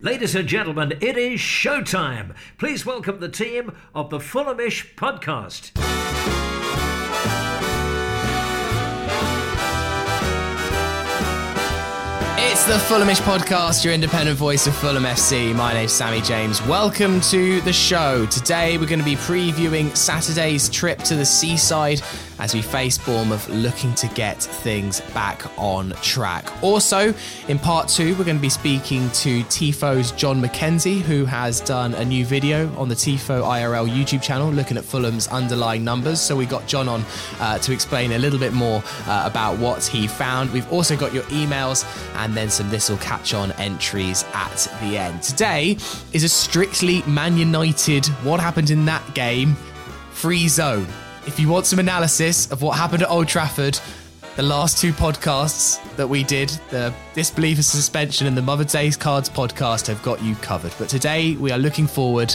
Ladies and gentlemen, it is showtime. Please welcome the team of the Fulhamish podcast. It's the Fulhamish podcast, your independent voice of Fulham FC. My name's Sammy James. Welcome to the show. Today we're going to be previewing Saturday's trip to the seaside as we face Bournemouth looking to get things back on track. Also, in part two, we're going to be speaking to TIFO's Jon Mackenzie, who has done a new video on the TIFO IRL YouTube channel looking at Fulham's underlying numbers. So we got Jon on uh, to explain a little bit more uh, about what he found. We've also got your emails and then some This'll Catch On entries at the end. Today is a strictly Man United, what happened in that game, free zone. If you want some analysis of what happened at Old Trafford, the last two podcasts that we did, the Disbelief of Suspension and the Mother Day's Cards podcast, have got you covered. But today we are looking forward,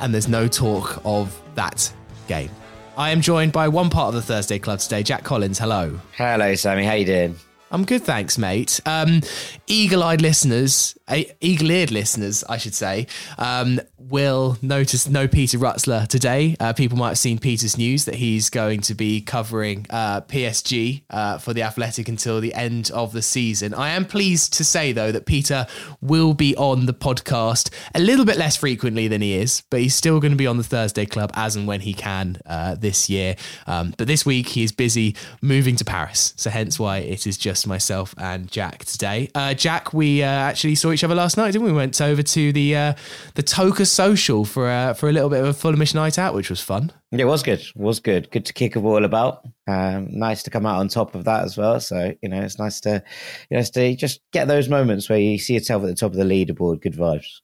and there's no talk of that game. I am joined by one part of the Thursday Club today, Jack Collins. Hello. Hello, Sammy. How you doing? I'm good, thanks, mate. Um, eagle-eyed listeners, eagle-eared listeners, I should say, um, will notice no Peter Rutzler today. Uh, people might have seen Peter's news that he's going to be covering uh, PSG uh, for the Athletic until the end of the season. I am pleased to say, though, that Peter will be on the podcast a little bit less frequently than he is, but he's still going to be on the Thursday Club as and when he can uh, this year. Um, but this week he is busy moving to Paris, so hence why it is just myself and Jack today. Uh, Jack, we uh, actually saw each other last night, didn't we? we went over to the the TOCA Social for uh, for a little bit of a Fulhamish night out, which was fun. Yeah, it was good. It was good. Good to kick a ball about. Um, nice to come out on top of that as well. So you know, it's nice to you know to just get those moments where you see yourself at the top of the leaderboard. Good vibes.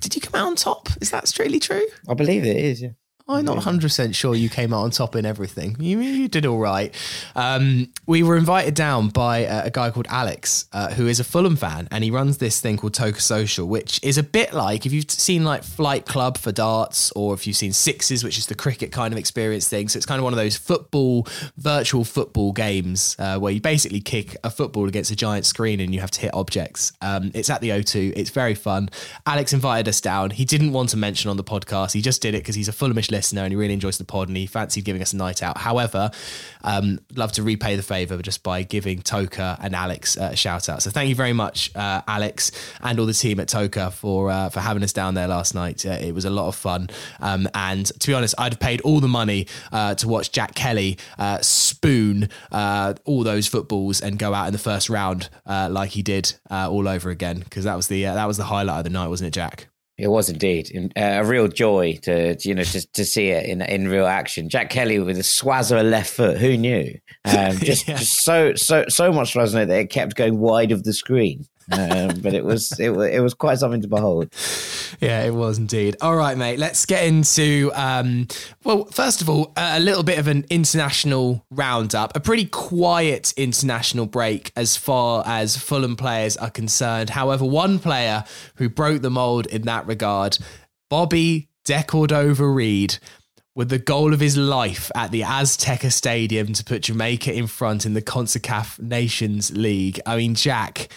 Did you come out on top? Is that strictly true? I believe it is. Yeah. I'm not 100% sure you came out on top in everything. You, you did all right. Um, we were invited down by a, a guy called Alex, uh, who is a Fulham fan, and he runs this thing called TOCA Social, which is a bit like if you've seen like Flight Club for darts, or if you've seen Sixes, which is the cricket kind of experience thing. So it's kind of one of those football, virtual football games uh, where you basically kick a football against a giant screen and you have to hit objects. Um, it's at the O2. It's very fun. Alex invited us down. He didn't want to mention on the podcast. He just did it because he's a Fulhamish listener and he really enjoys the pod and he fancied giving us a night out. However, um, love to repay the favour just by giving TOCA and Alex a shout out. So thank you very much, uh, Alex, and all the team at TOCA for uh, for having us down there last night. Uh, it was a lot of fun. Um, and to be honest, I'd have paid all the money uh, to watch Jack Kelly uh, spoon uh, all those footballs and go out in the first round like he did all over again because that was the that was the highlight of the night, wasn't it, Jack? It was indeed uh, a real joy to, to, you know to, to see it in in real action. Jack Kelly with a swazzer left foot, who knew? Um, just, yeah. just so so so much swazzer that it kept going wide of the screen. Um, but it was it, it was quite something to behold. Yeah, it was indeed. All right, mate. Let's get into um, well, first of all, a little bit of an international roundup. A pretty quiet international break as far as Fulham players are concerned. However, one player who broke the mold in that regard, Bobby De Cordova-Reid with the goal of his life at the Azteca Stadium to put Jamaica in front in the CONCACAF Nations League. I mean, Jack,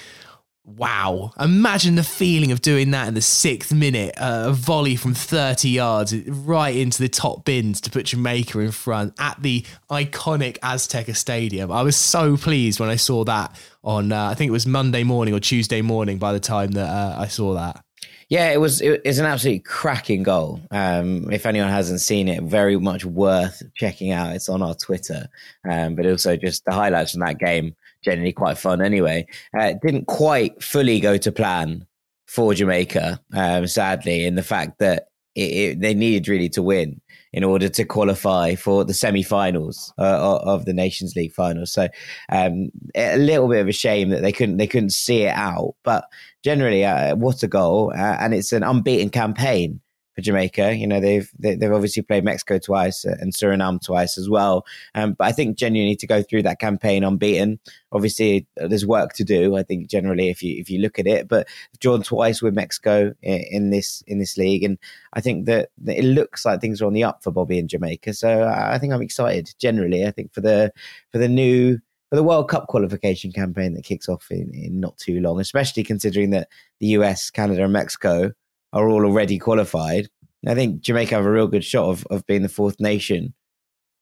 Wow. Imagine the feeling of doing that in the sixth minute. Uh, a volley from 30 yards right into the top bins to put Jamaica in front at the iconic Azteca Stadium. I was so pleased when I saw that on, uh, I think it was Monday morning or Tuesday morning by the time that uh, I saw that. Yeah, it was. It's an absolutely cracking goal. Um, if anyone hasn't seen it, very much worth checking out. It's on our Twitter, um, but also just the highlights from that game generally quite fun anyway. Uh, didn't quite fully go to plan for Jamaica, um, sadly, in the fact that it, it, they needed really to win in order to qualify for the semi-finals uh, of the Nations League finals. So um, a little bit of a shame that they couldn't they couldn't see it out. But generally, uh, what a goal! Uh, and it's an unbeaten campaign for Jamaica. You know, they've they, have they have obviously played Mexico twice and Suriname twice as well. Um, but I think genuinely to go through that campaign unbeaten, obviously there's work to do. I think generally if you if you look at it, but drawn twice with Mexico in, in this in this league, and I think that, it looks like things are on the up for Bobby and Jamaica. So I think I'm excited. Generally, I think for the for the new for the World Cup qualification campaign that kicks off in, in not too long, especially considering that the US, Canada, and Mexico are all already qualified. I think Jamaica have a real good shot of, of being the fourth nation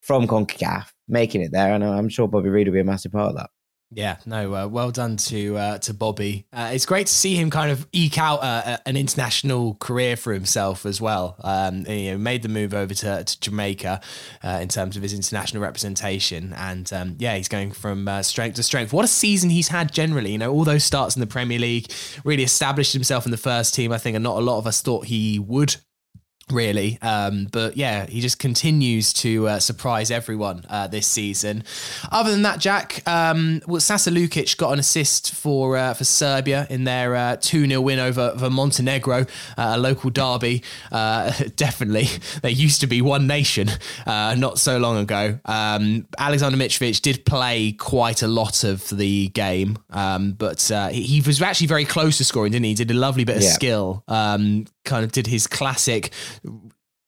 from CONCACAF, making it there. And I'm sure Bobby Reid will be a massive part of that. Yeah, no, uh, well done to uh, to Bobby. Uh, it's great to see him kind of eke out uh, an international career for himself as well. Um, you know, made the move over to, to Jamaica uh, in terms of his international representation, and um, yeah, he's going from uh, strength to strength. What a season he's had generally. You know, all those starts in the Premier League, really established himself in the first team. I think, and not a lot of us thought he would really. Um, but yeah, he just continues to uh, surprise everyone uh, this season. Other than that, Jack, um, well, Sasa Lukic got an assist for uh, for Serbia in their uh, 2 0 win over, over Montenegro, uh, a local derby. Uh, definitely, they used to be one nation not so long ago. Um, Alexander Mitrovic did play quite a lot of the game, um, but he, he, was actually very close to scoring, didn't he? He did a lovely bit of yeah. skill, um, kind of did his classic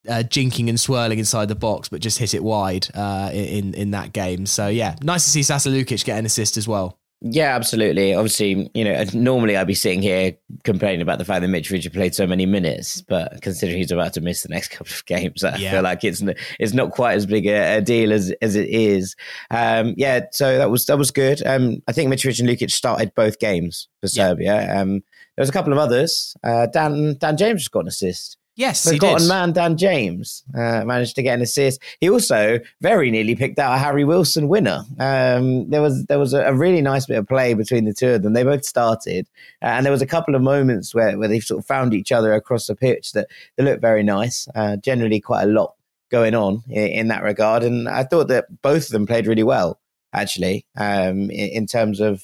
uh, jinking and swirling inside the box, but just hit it wide uh, in in that game. So yeah, nice to see Sasa Lukic get an assist as well. Yeah, absolutely. Obviously, you know, normally I'd be sitting here complaining about the fact that Mitrovic played so many minutes, but considering he's about to miss the next couple of games, I yeah. feel like it's it's not quite as big a, a deal as as it is. Um, yeah, so that was that was good. Um, I think Mitrovic and Lukic started both games for Serbia. Yeah. Um, there was a couple of others. Uh, Dan Dan James just got an assist. Yes, forgotten man Dan James uh, managed to get an assist. He also very nearly picked out a Harry Wilson winner. Um, there was there was a, a, really nice bit of play between the two of them. They both started, uh, and there was a couple of moments where, where they sort of found each other across the pitch that they looked very nice. Uh, generally, quite a lot going on in, in, that regard, and I thought that both of them played really well. Actually, um, in, in terms of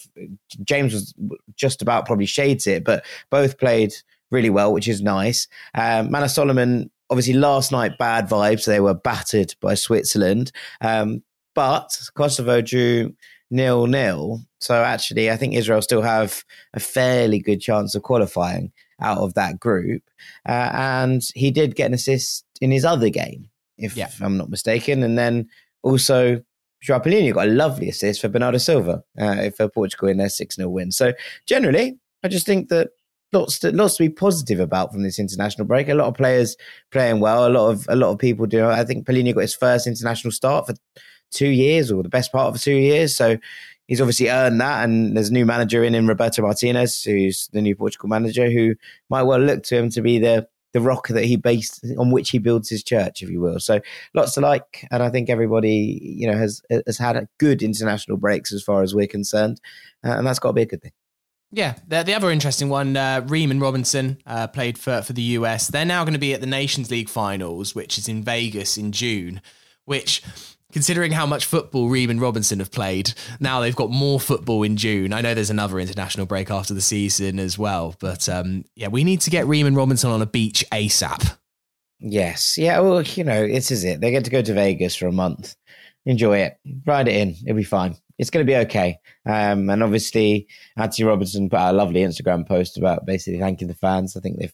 James was just about probably shades it, but both played really well, which is nice. Um, Manor Solomon, obviously, last night, bad vibes. They were battered by Switzerland. Um, but Kosovo drew nil nil. So actually, I think Israel still have a fairly good chance of qualifying out of that group. Uh, and he did get an assist in his other game, if yeah. I'm not mistaken. And then also, Joao got a lovely assist for Bernardo Silva uh, for Portugal in their 6 0 win. So generally, I just think that lots to lots to be positive about from this international break. A lot of players playing well. A lot of a lot of people do. I think Palhinha got his first international start for two years, or the best part of two years. So he's obviously earned that. And there's a new manager in in Roberto Martinez, who's the new Portugal manager, who might well look to him to be the the rock that he based on which he builds his church, if you will. So lots to like, and I think everybody, you know, has has had a good international breaks as far as we're concerned, uh, and that's got to be a good thing. Yeah, the, the other interesting one, uh, Ream and Robinson uh, played for, for the US. They're now going to be at the Nations League finals, which is in Vegas in June, which, considering how much football Ream and Robinson have played, now they've got more football in June. I know there's another international break after the season as well, but um, yeah, we need to get Ream and Robinson on a beach ASAP. Yes. Yeah, well, you know, this is it. They get to go to Vegas for a month. Enjoy it. Ride it in. It'll be fine it's going to be okay. Um, and obviously, Anthony Robinson put out a lovely Instagram post about basically thanking the fans. I think they've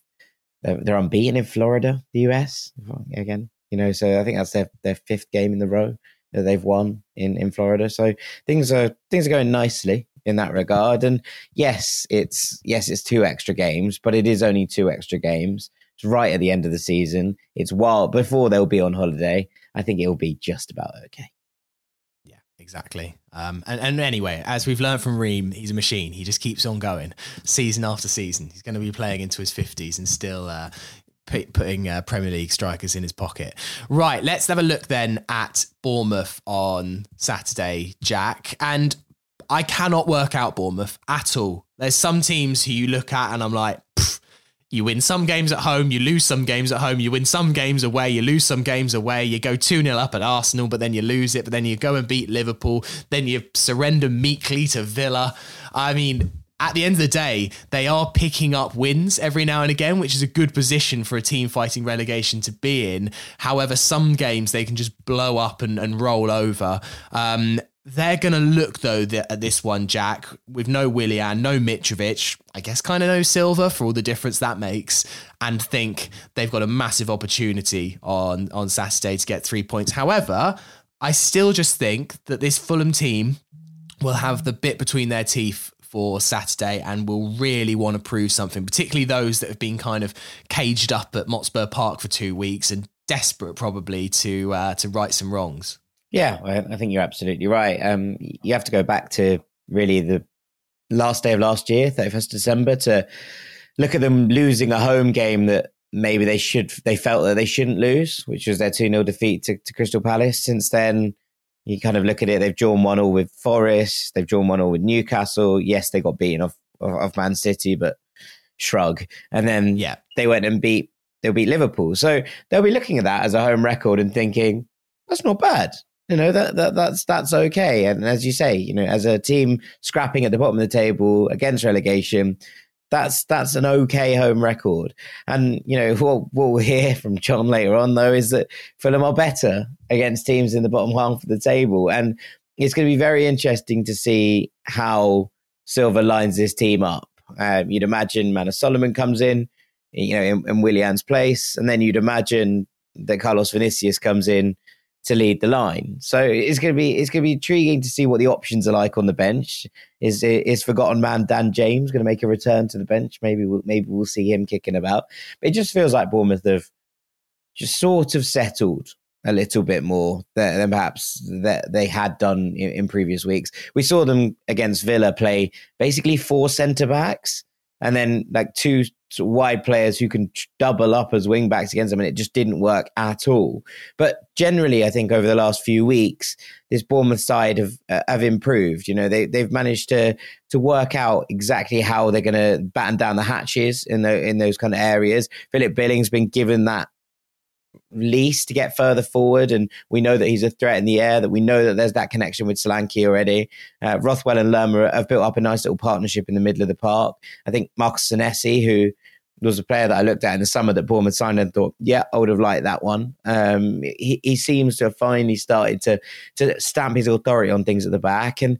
they're, they're unbeaten in Florida, the US again. You know, so I think that's their their fifth game in the row that they've won in in Florida. So things are things are going nicely in that regard. And yes, it's yes, it's two extra games, but it is only two extra games. It's right at the end of the season. It's while before they'll be on holiday. I think it'll be just about okay. Yeah, exactly. Um, and, and anyway, as we've learned from Ream, he's a machine. He just keeps on going season after season. He's going to be playing into his 50s and still uh, putting uh, Premier League strikers in his pocket. Right, let's have a look then at Bournemouth on Saturday, Jack. And I cannot work out Bournemouth at all. There's some teams who you look at and I'm like, You win some games at home, you lose some games at home, you win some games away, you lose some games away, you go 2 0 up at Arsenal, but then you lose it, but then you go and beat Liverpool, then you surrender meekly to Villa. I mean, at the end of the day, they are picking up wins every now and again, which is a good position for a team fighting relegation to be in. However, some games they can just blow up and, and roll over. Um, they're going to look, though, at this one, Jack, with no Willian, no Mitrovic, I guess kind of no Silva for all the difference that makes, and think they've got a massive opportunity on, on Saturday to get three points. However, I still just think that this Fulham team will have the bit between their teeth for Saturday and will really want to prove something, particularly those that have been kind of caged up at Motspur Park for two weeks and desperate probably to uh, to right some wrongs. Yeah, I think you're absolutely right. Um, you have to go back to really the last day of last year, 31st December, to look at them losing a home game that maybe they should they felt that they shouldn't lose, which was their 2 0 defeat to, to, Crystal Palace. Since then, you kind of look at it, they've drawn one all with Forest, they've drawn one all with Newcastle. Yes, they got beaten off, off, Man City, but shrug. And then yeah, they went and beat they'll beat Liverpool. So they'll be looking at that as a home record and thinking, that's not bad you know that, that that's that's okay. And as you say, you know, as a team scrapping at the bottom of the table against relegation, that's that's an okay home record. And you know what, we'll hear from Jon later on though is that Fulham are better against teams in the bottom half of the table, and it's going to be very interesting to see how Silva lines this team up. Um, you'd imagine Manor Solomon comes in, you know, in, in Willian's place, and then you'd imagine that Carlos Vinicius comes in to lead the line. So it's going to be it's going to be intriguing to see what the options are like on the bench. Is is forgotten man Dan James going to make a return to the bench? Maybe we'll, maybe we'll see him kicking about. But it just feels like Bournemouth have just sort of settled a little bit more than, than perhaps that they had done in, in previous weeks. We saw them against Villa play basically four centre backs and then like two wide players who can double up as wing backs against them, and it just didn't work at all. But generally, I think over the last few weeks, this Bournemouth side have uh, have improved. You know, they they've managed to to work out exactly how they're going to batten down the hatches in the in those kind of areas. Philip Billing's been given that least to get further forward. And we know that he's a threat in the air, that we know that there's that connection with Solanke already. Uh, Rothwell and Lerma have built up a nice little partnership in the middle of the park. I think Marcos Senesi, who was a player that I looked at in the summer that Bournemouth signed and thought, yeah, I would have liked that one. Um, he, he seems to have finally started to to stamp his authority on things at the back. And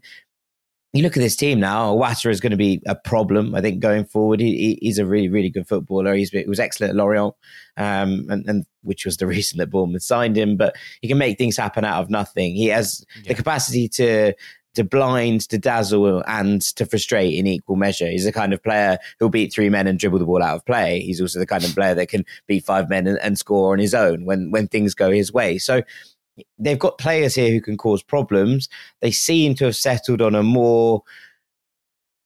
you look at this team now, Ouattara is going to be a problem, I think, going forward. He, he, he's a really, really good footballer. He's, he was excellent at Lorient, um, and, and, which was the reason that Bournemouth signed him. But he can make things happen out of nothing. He has yeah. the capacity to to blind, to dazzle, and to frustrate in equal measure. He's the kind of player who'll beat three men and dribble the ball out of play. He's also the kind of player that can beat five men and, and score on his own when when things go his way. So they've got players here who can cause problems. They seem to have settled on a more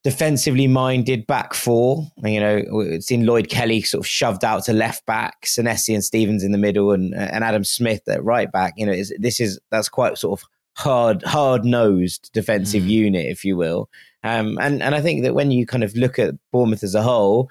defensively minded back four. You know, it's seen Lloyd Kelly sort of shoved out to left back, Senesi and Stephens in the middle, and and Adam Smith at right back. You know, this is that's quite sort of hard hard nosed defensive mm. unit, if you will. Um, and and I think that when you kind of look at Bournemouth as a whole,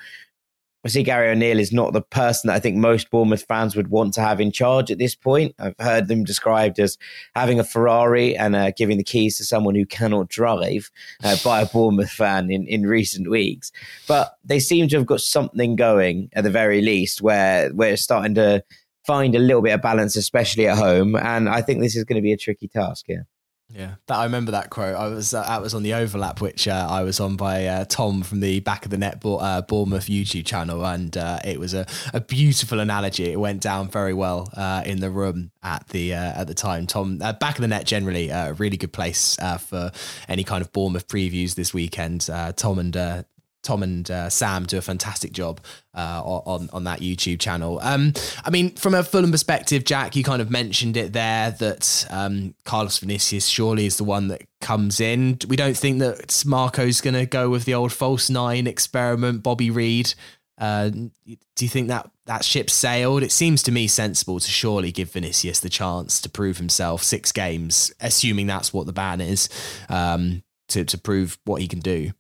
I see Gary O'Neill is not the person that I think most Bournemouth fans would want to have in charge at this point. I've heard them described as having a Ferrari and uh, giving the keys to someone who cannot drive uh, by a Bournemouth fan in, in recent weeks. But they seem to have got something going at the very least where we're starting to find a little bit of balance, especially at home. And I think this is going to be a tricky task here. Yeah, that I remember that quote. I was uh, was on the overlap, which uh, I was on by uh, Tom from the back of the net uh, Bournemouth YouTube channel, and uh, it was a, a beautiful analogy. It went down very well uh, in the room at the at the time. Tom, back of the net generally a really good place for any kind of Bournemouth previews this weekend. Tom and Tom and uh, Sam do a fantastic job uh, on on that YouTube channel. Um, I mean, from a Fulham perspective, Jack, you kind of mentioned it there that um, Carlos Vinicius surely is the one that comes in. We don't think that Marco's going to go with the old false nine experiment. Bobby Reid. Uh, do you think that that ship sailed? It seems to me sensible to surely give Vinicius the chance to prove himself. Six games, assuming that's what the ban is, um, to to prove what he can do.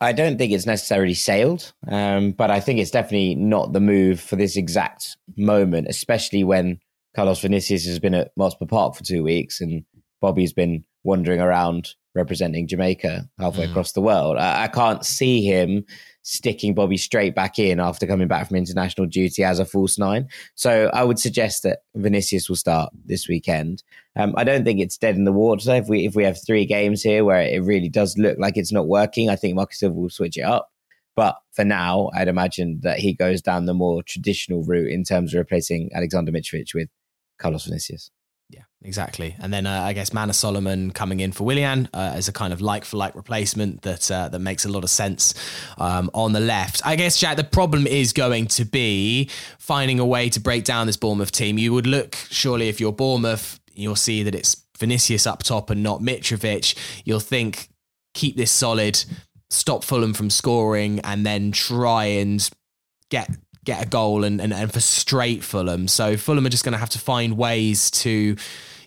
I don't think it's necessarily sailed, um, but I think it's definitely not the move for this exact moment, especially when Carlos Vinicius has been at Motspur Park for two weeks and Bobby's been wandering around representing Jamaica halfway mm. across the world. I, I, can't see him sticking Bobby straight back in after coming back from international duty as a false nine. So I would suggest that Vinicius will start this weekend. Um, I don't think it's dead in the water. If we if we have three games here where it really does look like it's not working, I think Marcus Silva will switch it up. But for now, I'd imagine that he goes down the more traditional route in terms of replacing Alexander Mitrovic with Carlos Vinicius. Yeah, exactly. And then uh, I guess Manor Solomon coming in for Willian uh, as a kind of like for like replacement that uh, that makes a lot of sense um, on the left. I guess Jack, the problem is going to be finding a way to break down this Bournemouth team. You would look surely if you're Bournemouth, you'll see that it's Vinicius up top and not Mitrovic. You'll think keep this solid, stop Fulham from scoring, and then try and get get a goal and, and, and frustrate Fulham. So Fulham are just going to have to find ways to,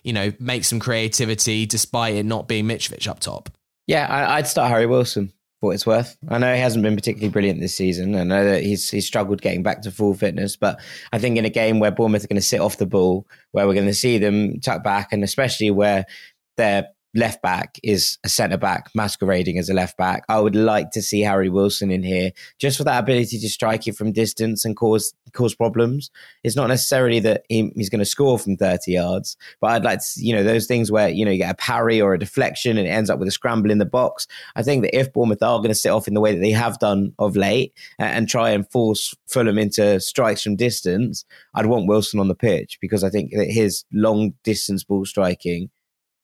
you know, make some creativity despite it not being Mitrovic up top. Yeah, I, would start Harry Wilson for what it's worth. I know he hasn't been particularly brilliant this season. I know that he's he's struggled getting back to full fitness, but I think in a game where Bournemouth are going to sit off the ball, where we're going to see them tuck back, and especially where they're left back is a centre back masquerading as a left back. I would like to see Harry Wilson in here just for that ability to strike it from distance and cause cause problems. It's not necessarily that he, he's going to score from 30 yards, but I'd like to, you know, those things where, you know, you get a parry or a deflection and it ends up with a scramble in the box. I think that if Bournemouth are going to sit off in the way that they have done of late and, and try and force Fulham into strikes from distance, I'd want Wilson on the pitch because I think that his long distance ball striking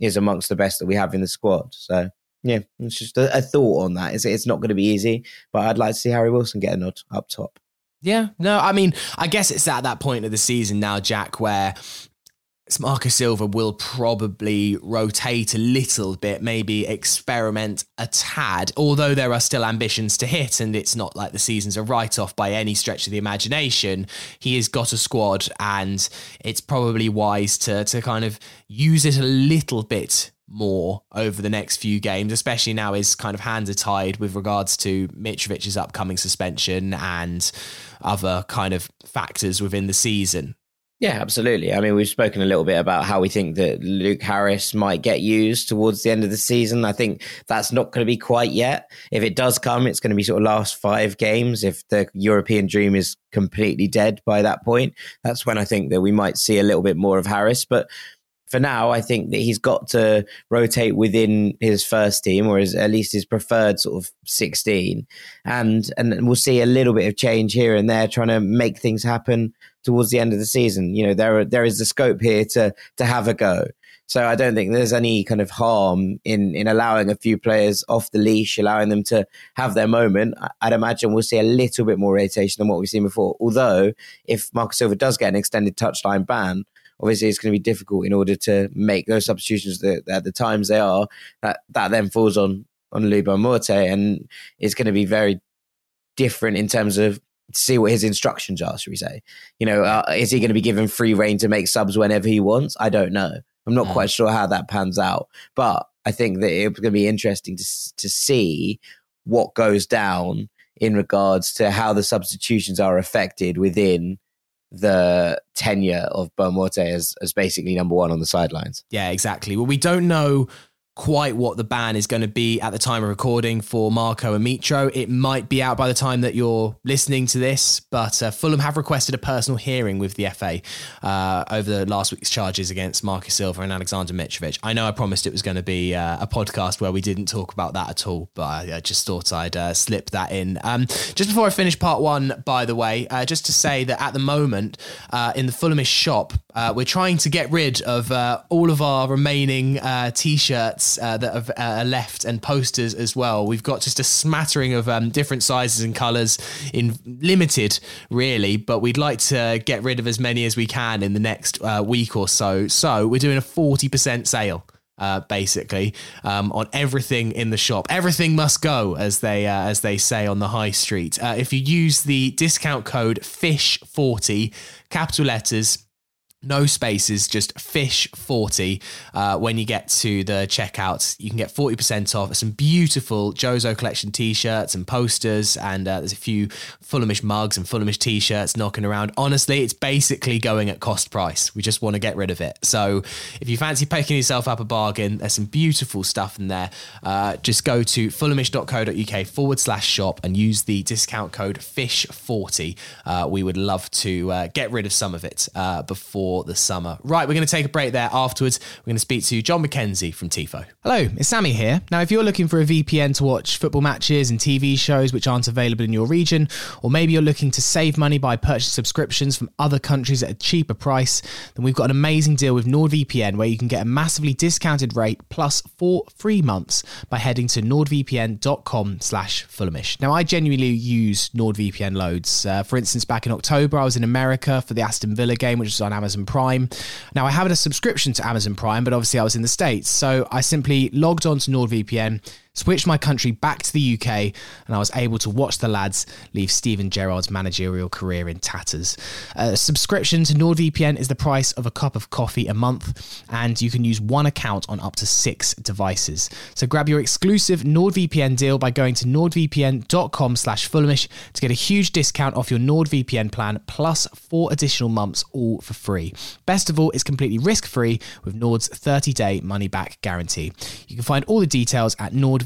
is amongst the best that we have in the squad. So yeah, it's just a, a thought on that. It's, it's not going to be easy, but I'd like to see Harry Wilson get a nod up top. Yeah, no, I mean, I guess it's at that point of the season now, Jack, where Marcus Silva will probably rotate a little bit, maybe experiment a tad, although there are still ambitions to hit, and it's not like the season's a write off by any stretch of the imagination. He has got a squad, and it's probably wise to, to kind of use it a little bit more over the next few games, especially now his kind of hands are tied with regards to Mitrovic's upcoming suspension and other kind of factors within the season. Yeah, absolutely. I mean, we've spoken a little bit about how we think that Luke Harris might get used towards the end of the season. I think that's not going to be quite yet. If it does come, it's going to be sort of last five games. If the European dream is completely dead by that point, that's when I think that we might see a little bit more of Harris. But for now, I think that he's got to rotate within his first team, or his, at least his preferred sort of sixteen, and and we'll see a little bit of change here and there, trying to make things happen towards the end of the season. You know, there are, there is the scope here to to have a go. So I don't think there's any kind of harm in in allowing a few players off the leash, allowing them to have their moment. I'd imagine we'll see a little bit more rotation than what we've seen before. Although, if Marcus Silva does get an extended touchline ban, obviously it's going to be difficult in order to make those substitutions that, at the times they are. That that then falls on on Luis Boa Morte, and it's going to be very different in terms of see what his instructions are. Should we say? You know, uh, is he going to be given free reign to make subs whenever he wants? I don't know. I'm not mm. quite sure how that pans out, but I think that it's going to be interesting to to see what goes down in regards to how the substitutions are affected within the tenure of Boa Morte as, as basically number one on the sidelines. Yeah, exactly. Well, we don't know quite what the ban is going to be at the time of recording for Marco and Mitro. It might be out by the time that you're listening to this, but uh, Fulham have requested a personal hearing with the FA uh, over the last week's charges against Marcus Silva and Alexander Mitrovic. I know I promised it was going to be uh, a podcast where we didn't talk about that at all, but I, I just thought I'd uh, slip that in. Um, just before I finish part one, by the way, uh, just to say that at the moment uh, in the Fulhamish shop, we're trying to get rid of all of our remaining t-shirts uh, that have uh, left and posters as well. We've got just a smattering of um, different sizes and colours in limited, really, but we'd like to get rid of as many as we can in the next uh, week or so. So we're doing a 40% sale. Uh, basically um, on everything in the shop. Everything must go, as they uh, as they say on the high street. Uh, if you use the discount code FISH40, capital letters, no spaces, just fish 40. Uh, when you get to the checkout, you can get 40% off some beautiful Jozo collection t shirts and posters. And uh, there's a few Fulhamish mugs and Fulhamish t shirts knocking around. Honestly, it's basically going at cost price. We just want to get rid of it. So if you fancy picking yourself up a bargain, there's some beautiful stuff in there. Uh, just go to fulhamish.co.uk forward slash shop and use the discount code FISH40. Uh, we would love to uh, get rid of some of it uh, before the summer. Right, we're going to take a break there. Afterwards, we're going to speak to Jon Mackenzie from TIFO. Hello, it's Sammy here. Now, if you're looking for a VPN to watch football matches and TV shows which aren't available in your region, or maybe you're looking to save money by purchasing subscriptions from other countries at a cheaper price, then we've got an amazing deal with NordVPN where you can get a massively discounted rate plus four free months by heading to nordvpn.com slash fulhamish. Now, I genuinely use NordVPN loads. Uh, for instance, back in October, I was in America for the Aston Villa game, which was on Amazon Prime. Now, I have a subscription to Amazon Prime, but obviously I was in the States. So I simply logged on to NordVPN switched my country back to the UK, and I was able to watch the lads leave Steven Gerrard's managerial career in tatters. A subscription to NordVPN is the price of a cup of coffee a month, and you can use one account on up to six devices. So grab your exclusive NordVPN deal by going to nordvpn.com slash fulhamish to get a huge discount off your NordVPN plan, plus four additional months all for free. Best of all, it's completely risk-free with Nord's 30-day money-back guarantee. You can find all the details at Nord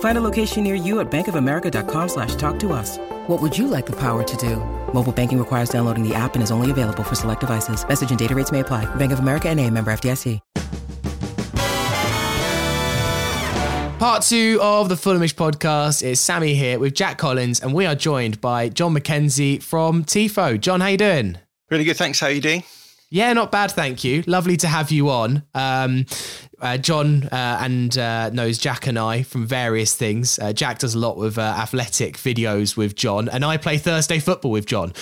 Find a location near you at bankofamerica.com slash talk to us. What would you like the power to do? Mobile banking requires downloading the app and is only available for select devices. Message and data rates may apply. Bank of America and a member FDIC. Part two of the Fulhamish podcast is Sammy here with Jack Collins, and we are joined by Jon Mackenzie from TIFO. Jon, how you doing? Really good, thanks. How are you doing? Yeah, not bad, thank you. Lovely to have you on. Um, uh, Jon uh, and uh, knows Jack and I from various things. Uh, Jack does a lot with uh, athletic videos with Jon, and I play Thursday football with Jon.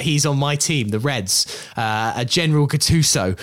He's on my team, the Reds. a General Gattuso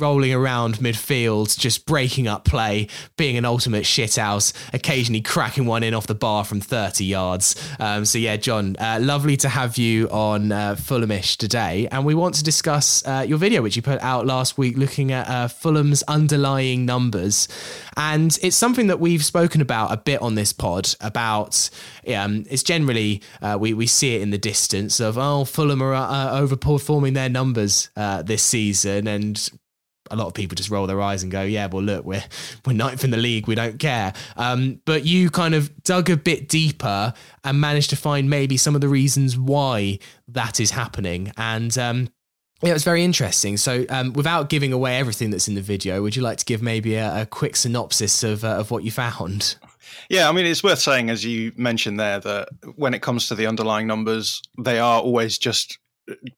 rolling around midfield, just breaking up play, being an ultimate shithouse, occasionally cracking one in off the bar from 30 yards. Um, so, yeah, Jon, lovely to have you on Fulhamish today. And we want to discuss your video, which you put out last week, looking at Fulham's underlying numbers. And it's something that we've spoken about a bit on this pod about. Um, it's generally, uh, we, we see it in the distance of, oh, Fulham are uh, overperforming their numbers uh, this season. And a lot of people just roll their eyes and go, "Yeah, well, look, we're we're ninth in the league. We don't care." Um, but you kind of dug a bit deeper and managed to find maybe some of the reasons why that is happening. And um, it was very interesting. So, um, without giving away everything that's in the video, would you like to give maybe a, a quick synopsis of, uh, of what you found? Yeah, I mean, it's worth saying, as you mentioned there, that when it comes to the underlying numbers, they are always just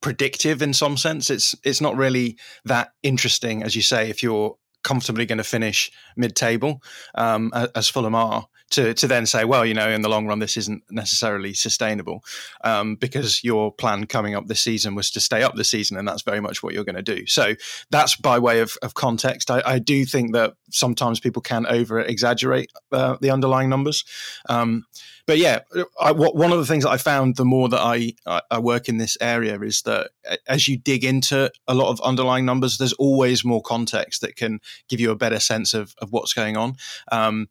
predictive in some sense. It's it's not really that interesting, as you say, if you're comfortably going to finish mid-table, um, as Fulham are to to then say, well, you know, in the long run, this isn't necessarily sustainable um, because your plan coming up this season was to stay up this season, and that's very much what you're going to do. So that's by way of, of context. I, I, do think that sometimes people can over exaggerate uh, the underlying numbers. Um, but yeah, I, one of the things that I found the more that I, I work in this area is that as you dig into a lot of underlying numbers, there's always more context that can give you a better sense of, of what's going on. Um,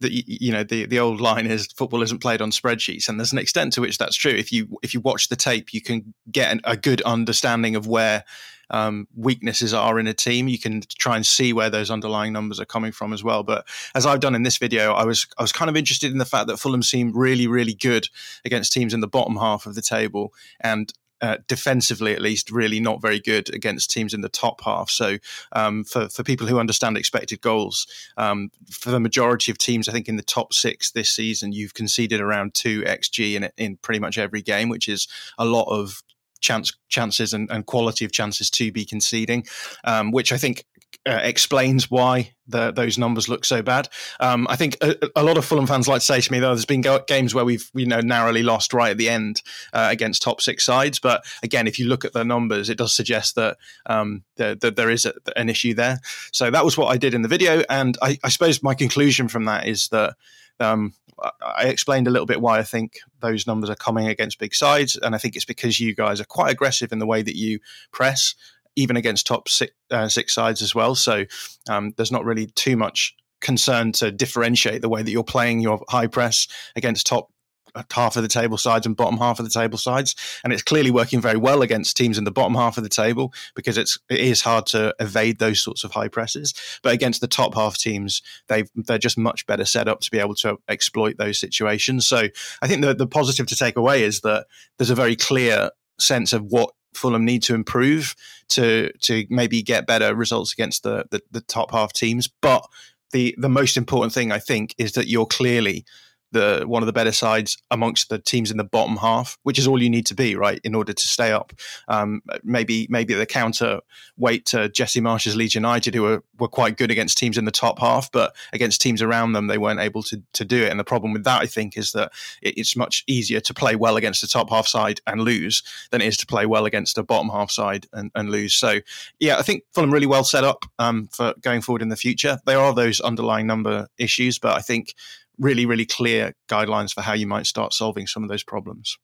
that you know the the old line is football isn't played on spreadsheets and there's an extent to which that's true. If you if you watch the tape you can get an, a good understanding of where um, weaknesses are in a team. You can try and see where those underlying numbers are coming from as well. But as I've done in this video I was I was kind of interested in the fact that Fulham seemed really really good against teams in the bottom half of the table and uh, defensively at least really not very good against teams in the top half. So um, for for people who understand expected goals, um, for the majority of teams, I think in the top six this season, you've conceded around two xg in in pretty much every game, which is a lot of chance chances and, and quality of chances to be conceding, um, which I think uh, explains why the, those numbers look so bad. Um, I think a, a, lot of Fulham fans like to say to me, though, there's been go- games where we've you know narrowly lost right at the end uh, against top six sides. But again, if you look at the numbers, it does suggest that um, that, there is a, an issue there. So that was what I did in the video, and I, I suppose my conclusion from that is that. Um, I explained a little bit why I think those numbers are coming against big sides, and I think it's because you guys are quite aggressive in the way that you press even against top six, uh, six sides as well. So um, there's not really too much concern to differentiate the way that you're playing your high press against top uh, half of the table sides and bottom half of the table sides. And it's clearly working very well against teams in the bottom half of the table because it's it is hard to evade those sorts of high presses. But against the top half teams they they're just much better set up to be able to exploit those situations. So i think the the positive to take away is that there's a very clear sense of what Fulham need to improve to to maybe get better results against the, the, the top half teams. But the the most important thing I think is that you're clearly the one of the better sides amongst the teams in the bottom half, which is all you need to be, right, in order to stay up. Um, maybe maybe the counterweight to Jesse Marsch's Leeds United, who were, were quite good against teams in the top half, but against teams around them, they weren't able to to do it. And the problem with that, I think, is that it, it's much easier to play well against the top half side and lose than it is to play well against a bottom half side and, and lose. So yeah, I think Fulham really well set up um, for going forward in the future. There are those underlying number issues, but I think really, really clear guidelines for how you might start solving some of those problems.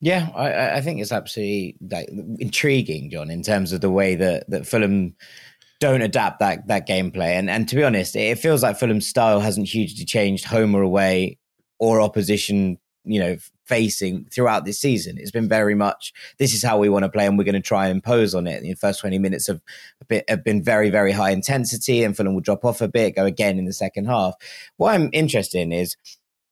Yeah, I, I think it's absolutely like, intriguing, Jon, in terms of the way that, that Fulham don't adapt that that gameplay. And and to be honest, it feels like Fulham's style hasn't hugely changed home or away or opposition you know facing throughout this season. It's been very much this is how we want to play, and we're going to try and impose on it. The first twenty minutes have bit, have been very very high intensity, and Fulham will drop off a bit, go again in the second half. What I'm interested in is,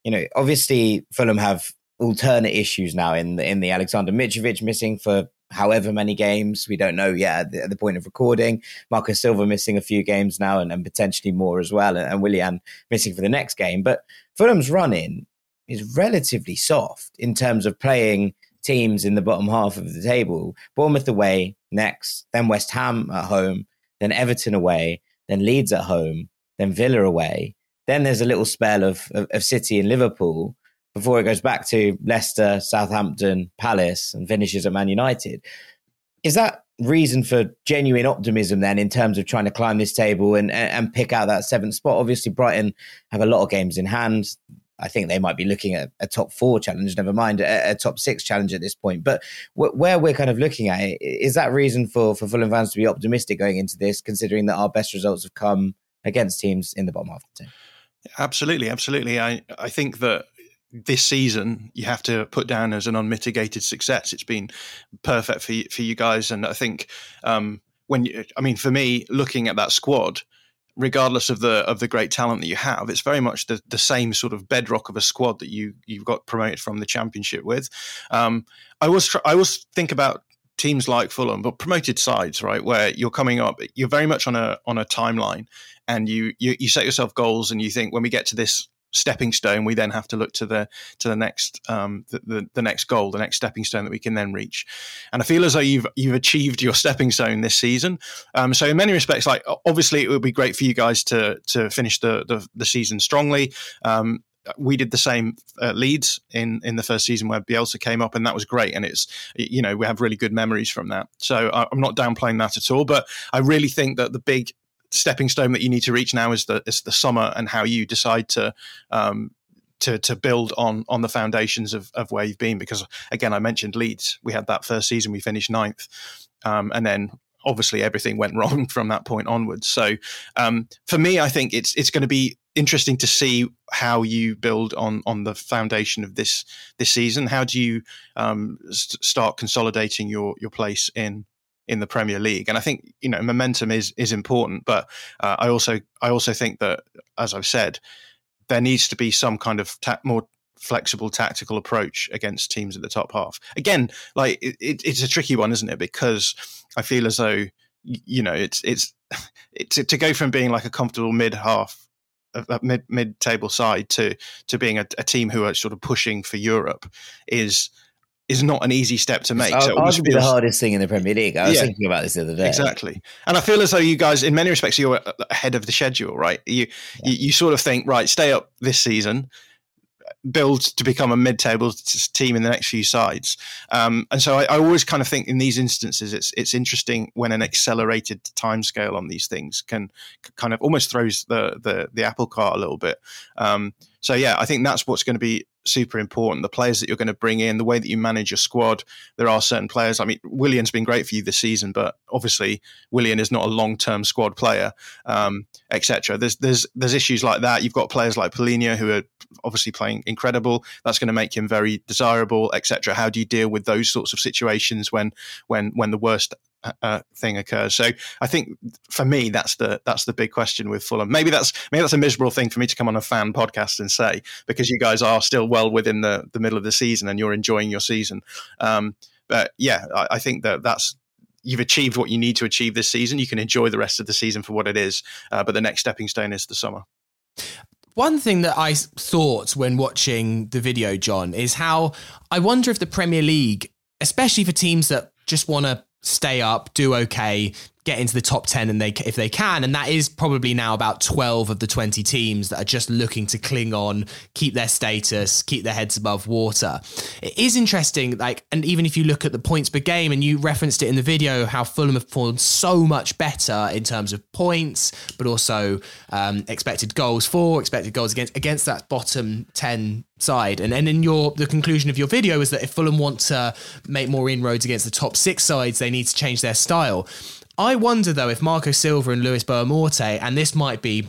you know, obviously Fulham have alternate issues now in the in the Alexander Mitrovic missing for however many games. We don't know yet at the, at the, point of recording. Marcus Silva missing a few games now and, and potentially more as well, and, and Willian missing for the next game. But Fulham's running is relatively soft in terms of playing teams in the bottom half of the table. Bournemouth away next, then West Ham at home, then Everton away, then Leeds at home, then Villa away. Then there's a little spell of, of, of City and Liverpool before it goes back to Leicester, Southampton, Palace, and finishes at Man United. Is that reason for genuine optimism then in terms of trying to climb this table and, and pick out that seventh spot? Obviously, Brighton have a lot of games in hand. I think they might be looking at a top four challenge, never mind a, a top six challenge at this point. But w- where we're kind of looking at it, is that reason for, for Fulham fans to be optimistic going into this, considering that our best results have come against teams in the bottom half of the team? Absolutely, absolutely. I, I think that this season you have to put down as an unmitigated success. It's been perfect for for you guys, and I think um, when you, I mean, for me, looking at that squad, regardless of the of the great talent that you have, it's very much the, the same sort of bedrock of a squad that you you've got promoted from the championship with. Um, I was I always think about teams like Fulham, but promoted sides, right, where you're coming up, you're very much on a on a timeline, and you you, you set yourself goals, and you think when we get to this stepping stone, we then have to look to the to the next um, the, the, the next goal, the next stepping stone that we can then reach. And I feel as though you've you've achieved your stepping stone this season. Um, so in many respects, like obviously it would be great for you guys to to finish the the, the season strongly. Um, we did the same at Leeds in in the first season where Bielsa came up, and that was great. And it's you know we have really good memories from that. So I'm not downplaying that at all, but I really think that the big stepping stone that you need to reach now is the is the summer and how you decide to um, to to build on on the foundations of, of where you've been. Because again, I mentioned Leeds. We had that first season, we finished ninth, um, and then obviously everything went wrong from that point onwards. So um, for me, I think it's it's going to be interesting to see how you build on on the foundation of this this season. How do you um, st- start consolidating your your place in in the Premier League. And I think you know momentum is is important, but uh, I also I also think that as I've said, there needs to be some kind of ta- more flexible tactical approach against teams at the top half. Again, like it, it, it's a tricky one, isn't it? Because I feel as though you know it's it's, it's to go from being like a comfortable mid half a mid mid table side to to being a, a, team who are sort of pushing for Europe is is not an easy step to make. It's so arguably feels, the hardest thing in the Premier League. I was yeah, thinking about this the other day. Exactly, and I feel as though you guys, in many respects, you're ahead of the schedule, right? You yeah. you, you sort of think, right, stay up this season, build to become a mid-table team in the next few sides. Um, and so I, I, always kind of think in these instances, it's it's interesting when an accelerated timescale on these things can kind of almost throws the the, the apple cart a little bit. Um, so yeah, I think that's what's going to be super important. The players that you're going to bring in, the way that you manage your squad. There are certain players. I mean, Willian's been great for you this season, but obviously Willian is not a long-term squad player, um, etc. There's there's there's issues like that. You've got players like Palhinha who are obviously playing incredible. That's going to make him very desirable, etc. How do you deal with those sorts of situations when when when the worst uh, thing occurs. So I think for me, that's the that's the big question with Fulham. Maybe that's maybe that's a miserable thing for me to come on a fan podcast and say because you guys are still well within the the middle of the season and you're enjoying your season. Um, but yeah, I, I think that that's you've achieved what you need to achieve this season. You can enjoy the rest of the season for what it is, uh, but the next stepping stone is the summer. One thing that I thought when watching the video, Jon, is how I wonder if the Premier League, especially for teams that just want to stay up, do okay, get into the top 10 and they if they can. And that is probably now about 12 of the 20 teams that are just looking to cling on keep their status keep their heads above water. It is interesting like and even if you look at the points per game and you referenced it in the video how Fulham have performed so much better in terms of points but also um, expected goals for expected goals against against that bottom 10 side. And then in your the conclusion of your video is that if Fulham want to make more inroads against the top 6 sides they need to change their style I wonder though if Marco Silva and Luis Boa Morte, and this might be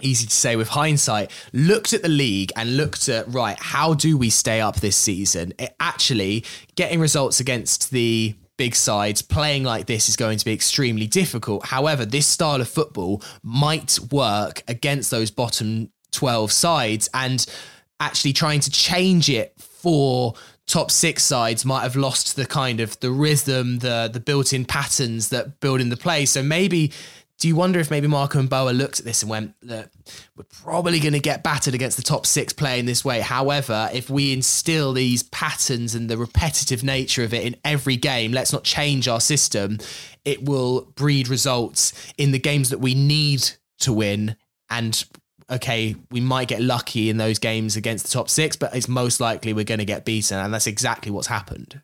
easy to say with hindsight, looked at the league and looked at right, how do we stay up this season? It actually getting results against the big sides playing like this is going to be extremely difficult. However, this style of football might work against those bottom 12 sides and actually trying to change it for top six sides might have lost the kind of the rhythm, the the built-in patterns that build in the play. So maybe do you wonder if maybe Marco and Boa looked at this and went, look, we're probably going to get battered against the top six playing this way. However, if we instill these patterns and the repetitive nature of it in every game, let's not change our system, it will breed results in the games that we need to win and okay, we might get lucky in those games against the top six, but it's most likely we're going to get beaten. And that's exactly what's happened.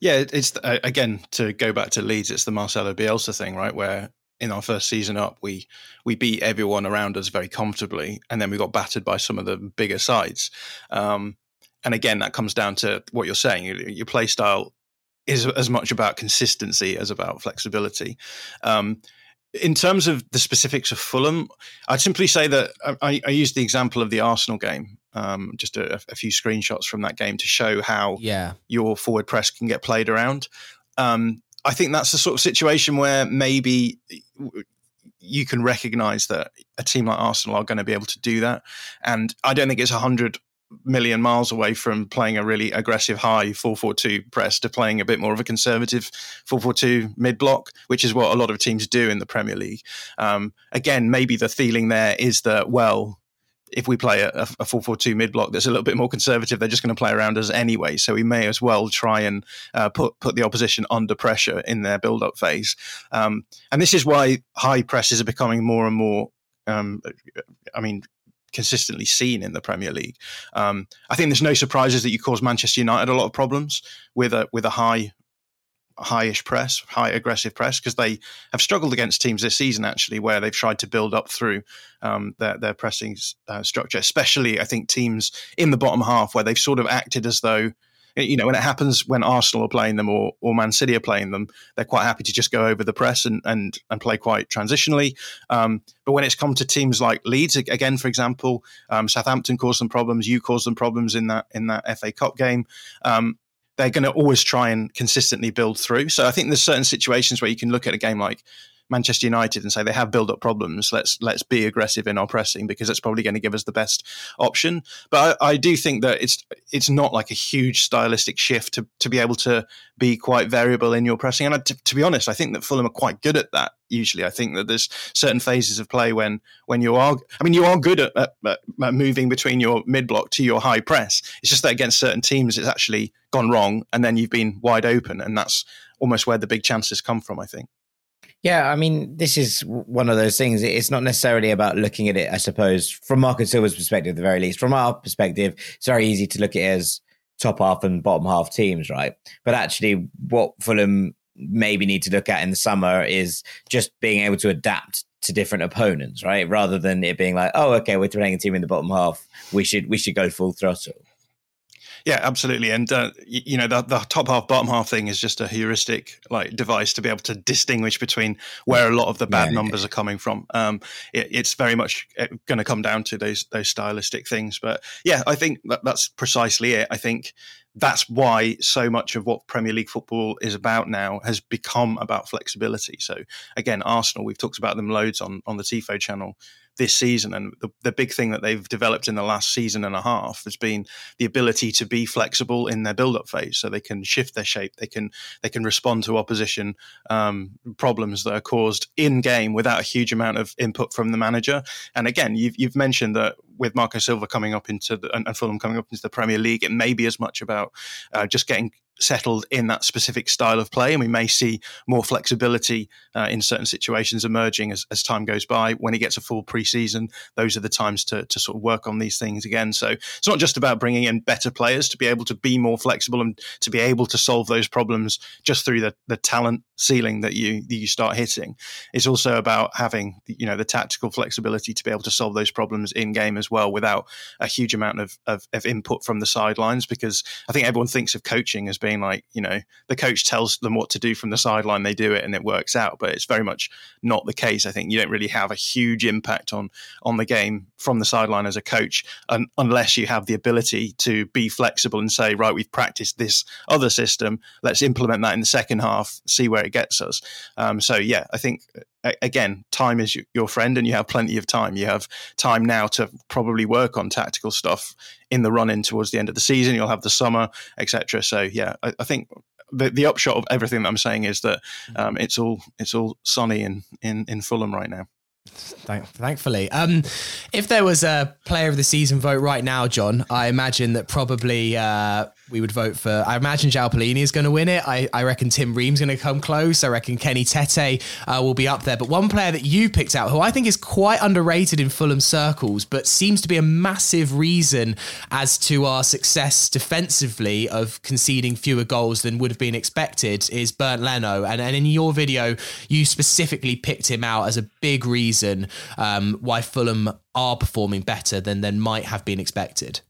Yeah, it's uh, again to go back to Leeds. It's the Marcelo Bielsa thing, right? Where in our first season up, we we beat everyone around us very comfortably, and then we got battered by some of the bigger sides. Um, and again, that comes down to what you're saying. Your, your play style is as much about consistency as about flexibility. Um, in terms of the specifics of Fulham, I'd simply say that I, I used the example of the Arsenal game, um, just a, a, few screenshots from that game to show how yeah. your forward press can get played around. Um, I think that's the sort of situation where maybe you can recognize that a team like Arsenal are going to be able to do that. And I don't think it's 100 million miles away from playing a really aggressive high 4-4-2 press to playing a bit more of a conservative 4-4-2 mid block, which is what a lot of teams do in the Premier League. Um, again, maybe the feeling there is that well, if we play a, a 4-4-2 mid block that's a little bit more conservative, they're just going to play around us anyway. So we may as well try and uh, put put the opposition under pressure in their build up phase. Um, and this is why high presses are becoming more and more um, I mean, consistently seen in the Premier League. Um, I think there's no surprises that you cause Manchester United a lot of problems with a with a high highish press, high aggressive press, because they have struggled against teams this season actually, where they've tried to build up through um, their their pressing uh, structure. Especially, I think teams in the bottom half where they've sort of acted as though you know, when it happens when Arsenal are playing them or, or Man City are playing them, they're quite happy to just go over the press and and, and play quite transitionally. Um, but when it's come to teams like Leeds, again, for example, um, Southampton caused them problems. You caused them problems in that in that FA Cup game. Um, they're going to always try and consistently build through. So I think there's certain situations where you can look at a game like Manchester United and say they have build up problems. Let's let's be aggressive in our pressing because it's probably going to give us the best option. But I, I do think that it's it's not like a huge stylistic shift to to be able to be quite variable in your pressing. And I, to, to be honest, I think that Fulham are quite good at that usually. I think that there's certain phases of play when when you are, I mean, you are good at, at, at moving between your mid block to your high press. It's just that against certain teams, it's actually gone wrong, and then you've been wide open, and that's almost where the big chances come from. I think. Yeah, I mean, this is one of those things. It's not necessarily about looking at it, I suppose, from Marco Silva's perspective, at the very least. From our perspective, it's very easy to look at it as top half and bottom half teams, right? But actually, what Fulham maybe need to look at in the summer is just being able to adapt to different opponents, right? Rather than it being like, oh, okay, we're playing a team in the bottom half, we should we should go full throttle. Yeah, absolutely. And uh, you, know, the, the, top half, bottom half thing is just a heuristic like device to be able to distinguish between where a lot of the bad yeah, numbers yeah. are coming from. Um, it, it's very much uh, going to come down to those those stylistic things. But yeah, I think that, that's precisely it. I think that's why so much of what Premier League football is about now has become about flexibility. So again, Arsenal, we've talked about them loads on on the Tifo channel this season. And the, the big thing that they've developed in the last season and a half has been the ability to be flexible in their build-up phase, so they can shift their shape, they can they can respond to opposition um, problems that are caused in game without a huge amount of input from the manager. And again, you've you've mentioned that with Marco Silva coming up into the and, Fulham coming up into the Premier League, it may be as much about uh, just getting settled in that specific style of play, and we may see more flexibility uh, in certain situations emerging as, as time goes by. When he gets a full preseason, those are the times to, to sort of work on these things again. So it's not just about bringing in better players to be able to be more flexible and to be able to solve those problems just through the, the talent ceiling that you that you start hitting. It's also about having you know the tactical flexibility to be able to solve those problems in game as well without a huge amount of, of, of input from the sidelines. Because I think everyone thinks of coaching as being like you know the coach tells them what to do from the sideline, they do it and it works out. But it's very much not the case. I think you don't really have a huge impact on on the game from the sideline as a coach un- unless you have the ability to be flexible and say right we've practiced this other system let's implement that in the second half see where it gets us. Um, so yeah, I think again, time is your friend, and you have plenty of time. You have time now to probably work on tactical stuff in the run in towards the end of the season. You'll have the summer, etc. So yeah, I, I, think the, the upshot of everything that I'm saying is that mm-hmm. um, it's all it's all sunny in, in in Fulham right now. Thank, thankfully, um, if there was a player of the season vote right now, Jon, I imagine that probably uh, we would vote for. I imagine Palhinha is going to win it. I, I reckon Tim Ream's going to come close. I reckon Kenny Tete uh, will be up there. But one player that you picked out, who I think is quite underrated in Fulham circles, but seems to be a massive reason as to our success defensively of conceding fewer goals than would have been expected, is Bernd Leno. And, and in your video, you specifically picked him out as a big reason um, why Fulham are performing better than than might have been expected.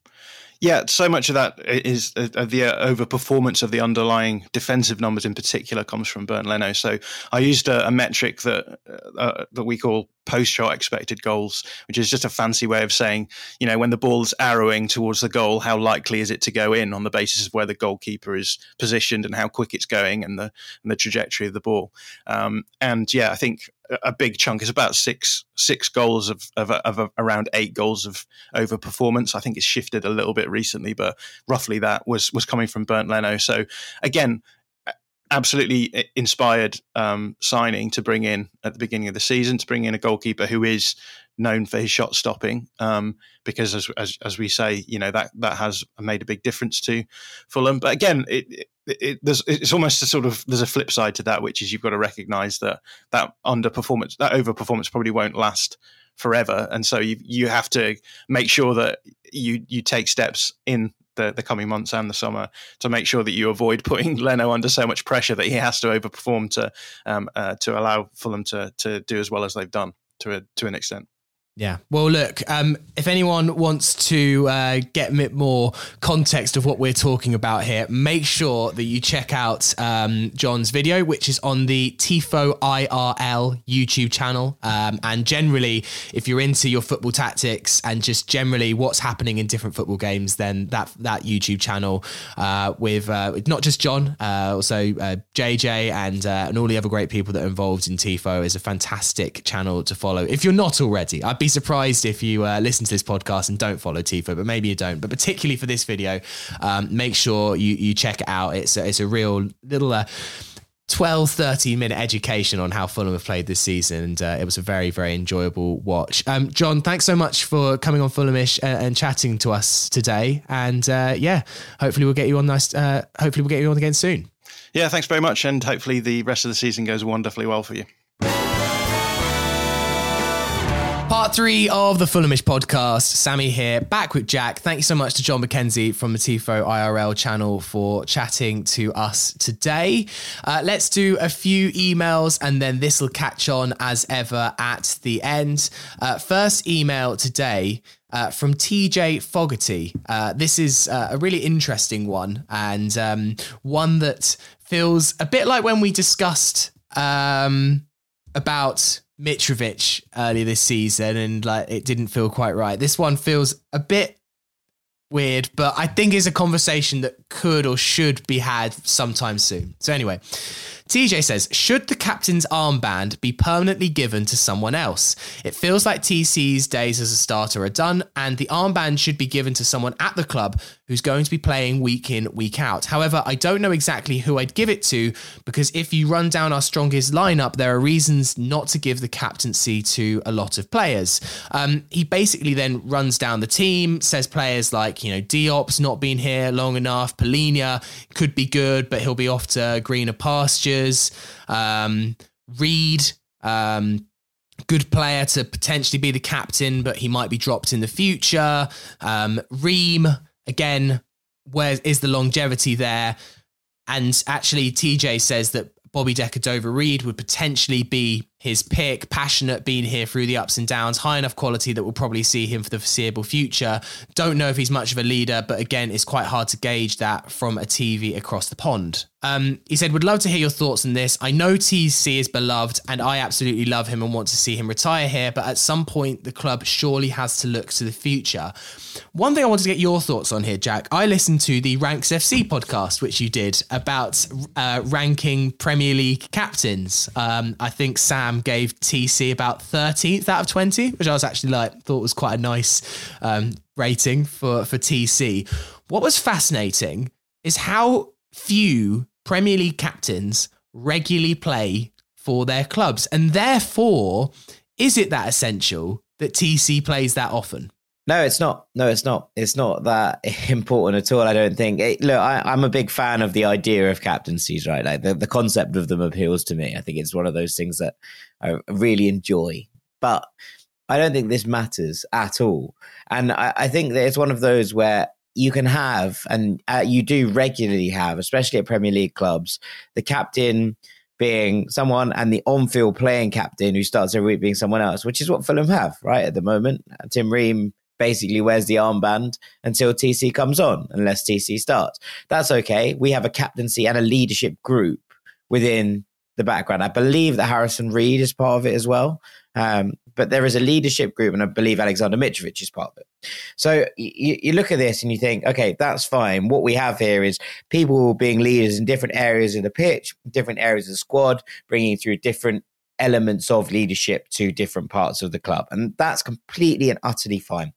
Yeah, so much of that is uh, uh the uh, overperformance of the underlying defensive numbers in particular comes from Bernd Leno. So I used a, a metric that uh, uh that we call post shot expected goals, which is just a fancy way of saying, you know, when the ball's arrowing towards the goal, how likely is it to go in on the basis of where the goalkeeper is positioned and how quick it's going and the and the trajectory of the ball. Um, and yeah, I think a big chunk is about six six goals of, of, of around eight goals of over performance. I think it's shifted a little bit recently, but roughly that was was coming from Bernd Leno. So again, absolutely inspired um, signing to bring in at the beginning of the season to bring in a goalkeeper who is known for his shot stopping um, because as, as, as we say you know that that has made a big difference to Fulham but again it, it, there's it's almost a sort of there's a flip side to that which is you've got to recognize that that underperformance that overperformance probably won't last forever and so you you have to make sure that you you take steps in the, the coming months and the summer to make sure that you avoid putting Leno under so much pressure that he has to overperform to um, uh, to allow Fulham to to do as well as they've done to a, to an extent. Yeah. Well, look, um, if anyone wants to uh, get a bit more context of what we're talking about here, make sure that you check out um, Jon's video, which is on the TIFO IRL YouTube channel. Um, and generally, if you're into your football tactics and just generally what's happening in different football games, then that that YouTube channel uh, with uh, not just Jon, uh, also JJ uh, and uh, and all the other great people that are involved in TIFO is a fantastic channel to follow. If you're not already, I'd be surprised if you uh, listen to this podcast and don't follow Tifo, but maybe you don't. But particularly for this video, um, make sure you you check it out. It's a, it's a real little. Uh, 12 13 minute education on how Fulham have played this season and uh, it was a very very enjoyable watch um, Jon thanks so much for coming on Fulhamish and, and chatting to us today and uh, yeah hopefully we'll get you on nice uh, hopefully we'll get you on again soon yeah thanks very much and hopefully the rest of the season goes wonderfully well for you Part three of the Fulhamish podcast. Sammy here, back with Jack. Thank you so much to Jon Mackenzie from the Tifo IRL channel for chatting to us today. Uh, let's do a few emails and then this will catch on as ever at the end. Uh, first email today. Uh, from TJ Fogarty. Uh, this is uh, a really interesting one and um, one that feels a bit like when we discussed um, about Mitrovic earlier this season, and like it didn't feel quite right. This one feels a bit weird, but I think is a conversation that could or should be had sometime soon. So anyway, TJ says, should the captain's armband be permanently given to someone else? It feels like TC's days as a starter are done, and the armband should be given to someone at the club who's going to be playing week in, week out. However, I don't know exactly who I'd give it to because if you run down our strongest lineup, there are reasons not to give the captaincy to a lot of players. Um, he basically then runs down the team, says players like, you know, Diop's not been here long enough, Palhinha could be good, but he'll be off to greener pastures. Um, Reid, um, good player to potentially be the captain, but he might be dropped in the future. Um, Ream, again, where is the longevity there? And actually, TJ says that Bobby De Cordova-Reid would potentially be his pick, passionate, being here through the ups and downs, high enough quality that we'll probably see him for the foreseeable future. Don't know if he's much of a leader, but again, it's quite hard to gauge that from a TV across the pond. Um, he said, Would love to hear your thoughts on this. I know TC is beloved and I absolutely love him and want to see him retire here, but at some point, the club surely has to look to the future. One thing I wanted to get your thoughts on here, Jack. I listened to the Ranks FC podcast, which you did about uh, ranking Premier League captains. Um, I think Sam gave TC about 13th out of 20, which I was actually like, thought was quite a nice um, rating for, for TC. What was fascinating is how few Premier League captains regularly play for their clubs. And therefore, is it that essential that TC plays that often? No, it's not. No, it's not. It's not that important at all. I don't think. It, look, I, am a big fan of the idea of captaincies, right? Like the, the concept of them appeals to me. I think it's one of those things that I really enjoy. But I don't think this matters at all. And I, I think that it's one of those where you can have, and uh, you do regularly have, especially at Premier League clubs, the captain being someone and the on-field playing captain who starts every week being someone else, which is what Fulham have right at the moment. Tim Ream basically wears the armband until TC comes on, unless TC starts. That's okay. We have a captaincy and a leadership group within the background. I believe that Harrison Reid is part of it as well. Um, but there is a leadership group, and I believe Alexander Mitrovic is part of it. So you, you, look at this and you think, okay, that's fine. What we have here is people being leaders in different areas of the pitch, different areas of the squad, bringing through different elements of leadership to different parts of the club. And that's completely and utterly fine.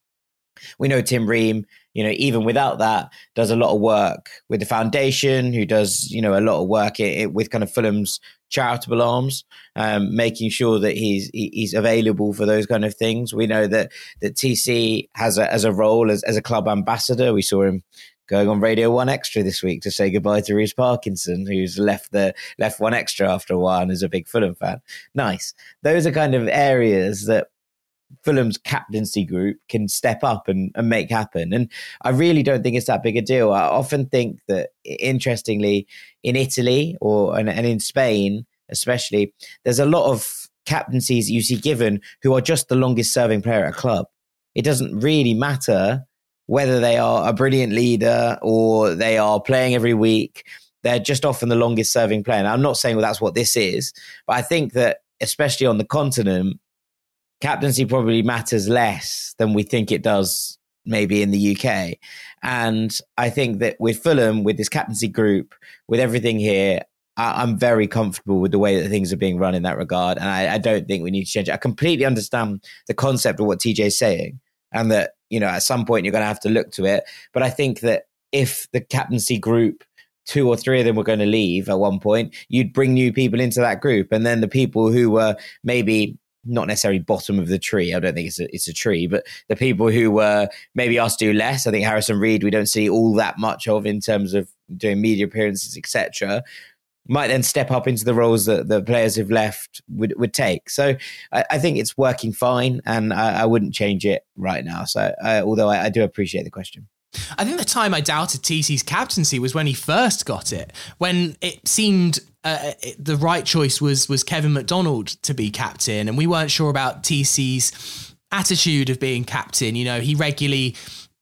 We know Tim Ream, you know, even without that, does a lot of work with the foundation, who does, you know, a lot of work it, it, with kind of Fulham's charitable arms, um, making sure that he's he's available for those kind of things. We know that that TC has a as a role as, as a club ambassador. We saw him going on Radio One Extra this week to say goodbye to Reece Parkinson, who's left the left One Extra after a while and is a big Fulham fan. Nice. Those are kind of areas that Fulham's captaincy group can step up and, and make happen. And I really don't think it's that big a deal. I often think that, interestingly, in Italy or and, and in Spain, especially, there's a lot of captaincies you see given who are just the longest serving player at a club. It doesn't really matter whether they are a brilliant leader or they are playing every week. They're just often the longest serving player. And I'm not saying well that's what this is, but I think that especially on the continent, captaincy probably matters less than we think it does maybe in the UK. And I think that with Fulham, with this captaincy group, with everything here, I, am very comfortable with the way that things are being run in that regard. And I, I don't think we need to change it. I completely understand the concept of what TJ is saying and that, you know, at some point you're going to have to look to it. But I think that if the captaincy group, two or three of them were going to leave at one point, you'd bring new people into that group. And then the people who were maybe not necessarily bottom of the tree. I don't think it's a, it's a tree, but the people who were maybe asked to do less. I think Harrison Reid, we don't see all that much of in terms of doing media appearances, etc. Might then step up into the roles that the players who've left would, would take. So I, I think it's working fine, and I, I, wouldn't change it right now. So uh, although I, I do appreciate the question. I think the time I doubted TC's captaincy was when he first got it, when it seemed uh, it, the right choice was was Kevin McDonald to be captain, and we weren't sure about TC's attitude of being captain. You know, he regularly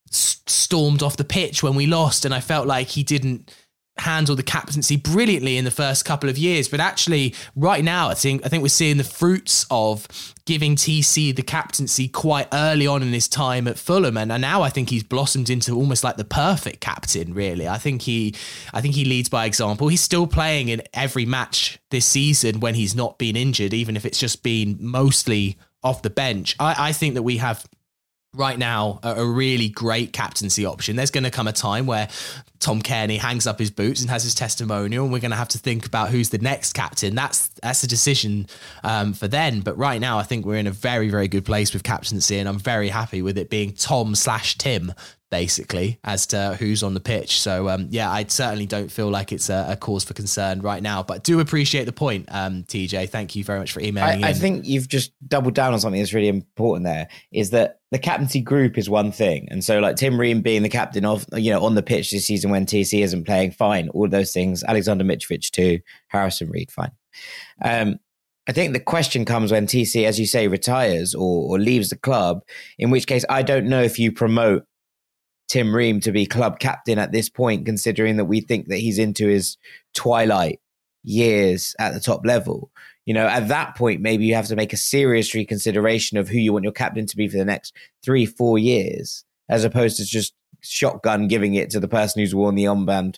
s- stormed off the pitch when we lost, and I felt like he didn't handle the captaincy brilliantly in the first couple of years. But actually, right now, I think I think we're seeing the fruits of giving TC the captaincy quite early on in his time at Fulham, and now I think he's blossomed into almost like the perfect captain. Really, I think he I think he leads by example. He's still playing in every match this season when he's not been injured, even if it's just been mostly off the bench. I, I think that we have right now a, really great captaincy option. There's going to come a time where Tom Cairney hangs up his boots and has his testimonial, and we're going to have to think about who's the next captain. That's that's a decision um, for then. But right now, I think we're in a very very good place with captaincy, and I'm very happy with it being Tom slash Tim basically as to who's on the pitch. So um, yeah, I certainly don't feel like it's a, a, cause for concern right now, but do appreciate the point, um, TJ. Thank you very much for emailing. I, I, think you've just doubled down on something that's really important. There is that the captaincy group is one thing, and so like Tim Ream being the captain of you know on the pitch this season when TC isn't playing, fine, all those things. Alexander Mitrovic too, Harrison Reid, fine. Um, I think the question comes when TC, as you say, retires or, or leaves the club, in which case I don't know if you promote Tim Ream to be club captain at this point, considering that we think that he's into his twilight years at the top level. You know, at that point, maybe you have to make a serious reconsideration of who you want your captain to be for the next three, four years, as opposed to just shotgun giving it to the person who's worn the armband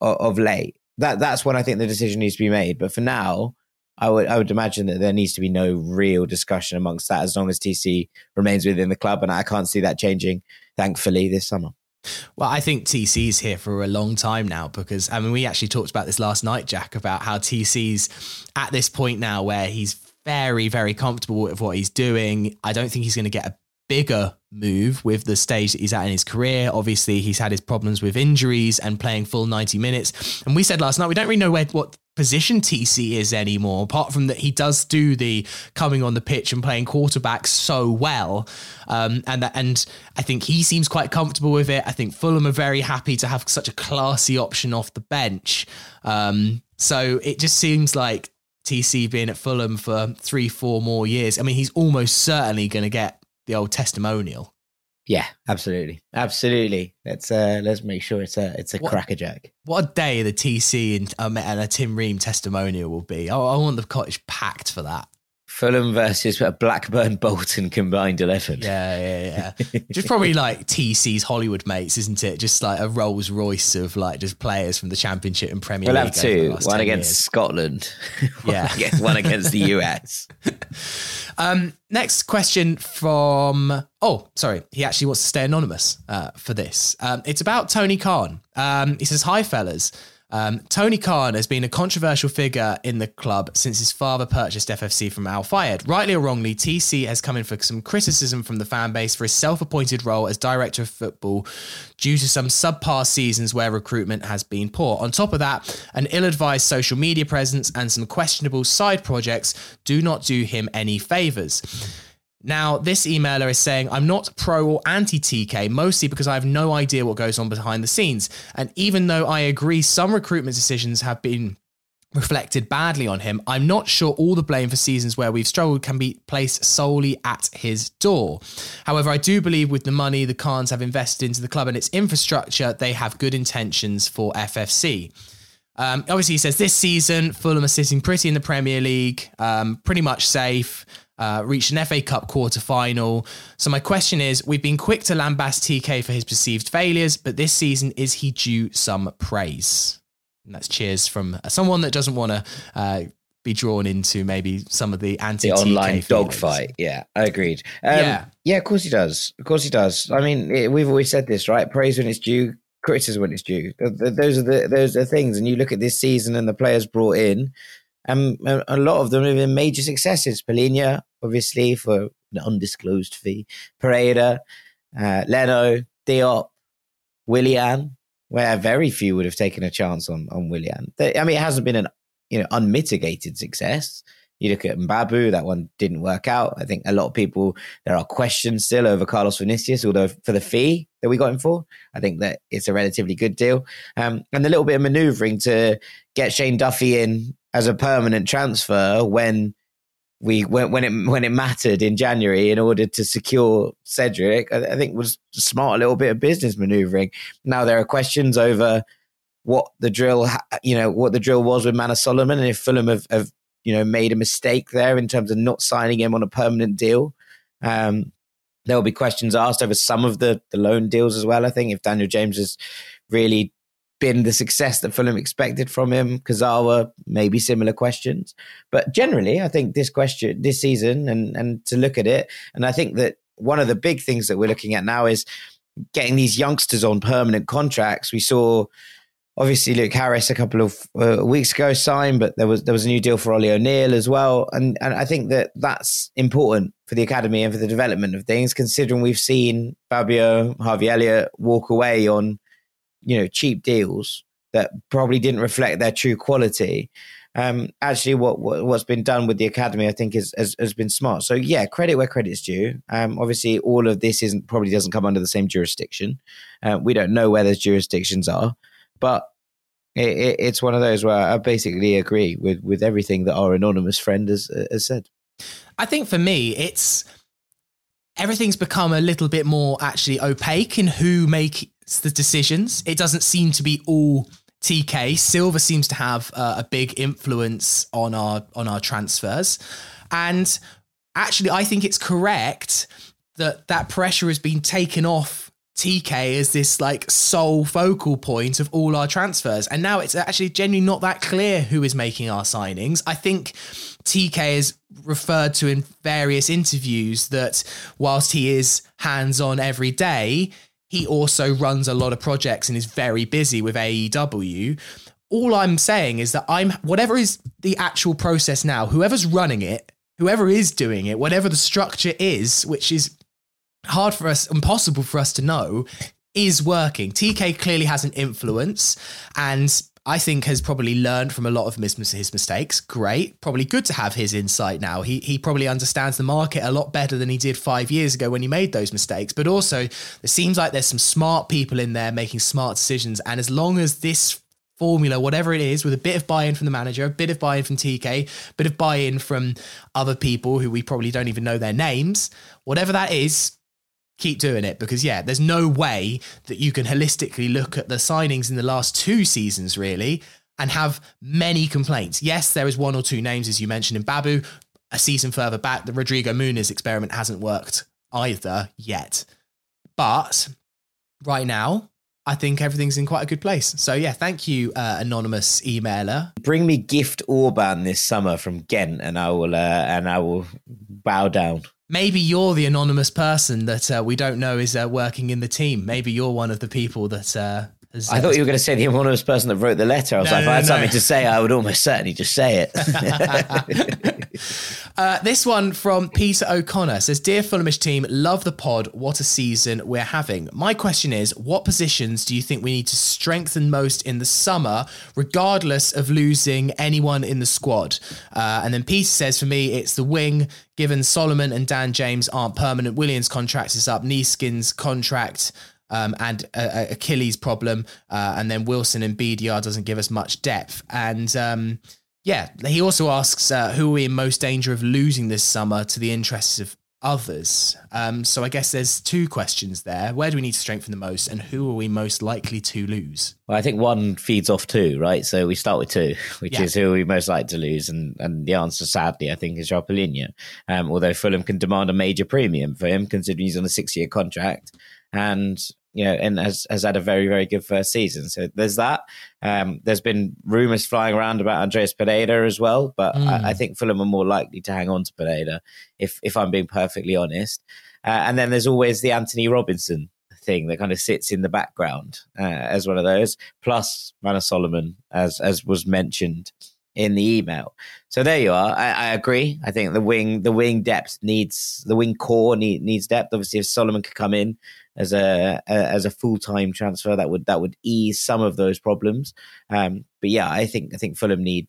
of, of late. That that's when I think the decision needs to be made. But for now, I would I would imagine that there needs to be no real discussion amongst that as long as TC remains within the club, and I can't see that changing thankfully, this summer. Well, I think TC's here for a long time now because I mean we actually talked about this last night, Jack, about how TC's at this point now where he's very, very comfortable with what he's doing. I don't think he's going to get a bigger move with the stage that he's at in his career. Obviously, he's had his problems with injuries and playing full 90 minutes. And we said last night we don't really know where what position TC is anymore, apart from that he does do the coming on the pitch and playing quarterback so well. Um, and that, and I think he seems quite comfortable with it. I think Fulham are very happy to have such a classy option off the bench. Um, so it just seems like TC being at Fulham for three, four more years. I mean, he's almost certainly going to get the old testimonial. Yeah, absolutely, absolutely. Let's uh, let's make sure it's a it's a what, crackerjack. What a day the TC and, um, and a Tim Ream testimonial will be. I, I want the cottage packed for that. Fulham versus Blackburn Bolton combined 11. Yeah, yeah, yeah. just probably like TC's Hollywood mates, isn't it? Just like a Rolls Royce of like just players from the Championship and Premier we'll League. We'll have two. One against years. Scotland. yeah. one against the US. um, next question from. Oh, sorry. He actually wants to stay anonymous uh, for this. Um, it's about Tony Khan. Um, he says, Hi, fellas. Um, Tony Khan has been a controversial figure in the club since his father purchased FFC from Al Fayed. Rightly or wrongly, TC has come in for some criticism from the fan base for his self appointed role as director of football due to some subpar seasons where recruitment has been poor. On top of that, an ill advised social media presence and some questionable side projects do not do him any favours. Now, this emailer is saying, I'm not pro or anti TK, mostly because I have no idea what goes on behind the scenes. And even though I agree some recruitment decisions have been reflected badly on him. I'm not sure all the blame for seasons where we've struggled can be placed solely at his door. However, I do believe with the money the Khans have invested into the club and its infrastructure, they have good intentions for FFC. Um, obviously, he says this season, Fulham are sitting pretty in the Premier League, um, pretty much safe. Uh, reached an FA Cup quarter final. So, my question is we've been quick to lambast TK for his perceived failures, but this season, is he due some praise? And that's cheers from someone that doesn't want to uh, be drawn into maybe some of the anti the online dogfight. Yeah, I agreed. Um, yeah, yeah, of course he does. Of course he does. I mean, it, we've always said this, right? Praise when it's due, criticism when it's due. Those are the those are things. And you look at this season and the players brought in, and a lot of them have been major successes. Palhinha, obviously, for an undisclosed fee. Pereira, uh, Leno, Diop, Willian, where very few would have taken a chance on on Willian. I mean, it hasn't been an you know unmitigated success. You look at Mbabu, that one didn't work out. I think a lot of people there are questions still over Carlos Vinicius, although for the fee that we got him for, I think that it's a relatively good deal. Um, and a little bit of manoeuvring to get Shane Duffy in as a permanent transfer when we when, when it when it mattered in January in order to secure Cedric, I, I think was smart, a little bit of business maneuvering. Now there are questions over what the drill, you know, what the drill was with Manor Solomon, and if Fulham have, have you know made a mistake there in terms of not signing him on a permanent deal. Um, there will be questions asked over some of the the loan deals as well. I think if Daniel James has really been the success that Fulham expected from him. Kurzawa, maybe similar questions. But generally, I think this question, this season, and, and to look at it, and I think that one of the big things that we're looking at now is getting these youngsters on permanent contracts. We saw obviously Luke Harris a couple of uh, weeks ago signed, but there was there was a new deal for Ollie O'Neill as well, and and I think that that's important for the academy and for the development of things, considering we've seen Fabio Harvey Elliott walk away on you know cheap deals that probably didn't reflect their true quality. Um, actually, what, what has been done with the academy, I think, is, has, has been smart. So yeah, credit where credit's due. Um, obviously, all of this isn't probably doesn't come under the same jurisdiction. Uh, we don't know where those jurisdictions are, but it, it, it's one of those where I basically agree with with everything that our anonymous friend has, has said. I think for me, it's everything's become a little bit more actually opaque in who make the decisions. It doesn't seem to be all TK. Silva seems to have uh, a big influence on our on our transfers, and actually, I think it's correct that that pressure has been taken off TK as this like sole focal point of all our transfers. And now it's actually genuinely not that clear who is making our signings. I think TK is referred to in various interviews that whilst he is hands on every day, he also runs a lot of projects and is very busy with AEW. All I'm saying is that I'm whatever is the actual process now, whoever's running it, whoever is doing it, whatever the structure is, which is hard for us, impossible for us to know, is working. TK clearly has an influence and I think has probably learned from a lot of his, mistakes. Great. Probably good to have his insight now. He, he probably understands the market a lot better than he did five years ago when he made those mistakes. But also, it seems like there's some smart people in there making smart decisions. And as long as this formula, whatever it is, with a bit of buy in from the manager, a bit of buy in from TK, a bit of buy in from other people who we probably don't even know their names, whatever that is, keep doing it because yeah there's no way that you can holistically look at the signings in the last two seasons really and have many complaints. Yes there is one or two names as you mentioned Mbabu. A season further back the rodrigo muniz experiment hasn't worked either yet. But right now I think everything's in quite a good place. So yeah, thank you, uh, anonymous emailer. Bring me gift Orban this summer from Ghent, and I will uh, and I will bow down maybe you're the anonymous person that uh, we don't know is uh, working in the team. Maybe you're one of the people that. Has, I thought you were going to say the anonymous person that wrote the letter. I was no, like, if I had no. something to say, I would almost certainly just say it. Uh, this one from Peter O'Connor says, Dear Fulhamish team, love the pod. What a season we're having. My question is, what positions do you think we need to strengthen most in the summer, regardless of losing anyone in the squad? Uh, and then Peter says, for me, it's the wing, given Solomon and Dan James aren't permanent. Willian's contract is up. Neeskens' contract um, and uh, Achilles' problem. Uh, and then Wilson and BDR doesn't give us much depth. And um, Yeah, he also asks uh, who are we in most danger of losing this summer to the interests of others. Um, so I guess there's two questions there. Where do we need to strengthen the most, and who are we most likely to lose? Well, I think one feeds off two, right? So we start with two, which yeah. is who are we most likely to lose, and and the answer, sadly, I think is João Um, although Fulham can demand a major premium for him, considering he's on a six-year contract, and you know, and has, has had a very, very good first season. So there's that. Um, there's been rumours flying around about Andreas Pereira as well, but mm. I, I, think Fulham are more likely to hang on to Pereira, if if I'm being perfectly honest. Uh, and then there's always the Antonee Robinson thing that kind of sits in the background uh, as one of those, plus Manor Solomon, as as was mentioned in the email. So there you are. I, I, agree. I think the wing the wing depth needs the wing core need, needs depth. Obviously, if Solomon could come in as a, a as a full time transfer. That would that would ease some of those problems. Um, but yeah, I think I think Fulham need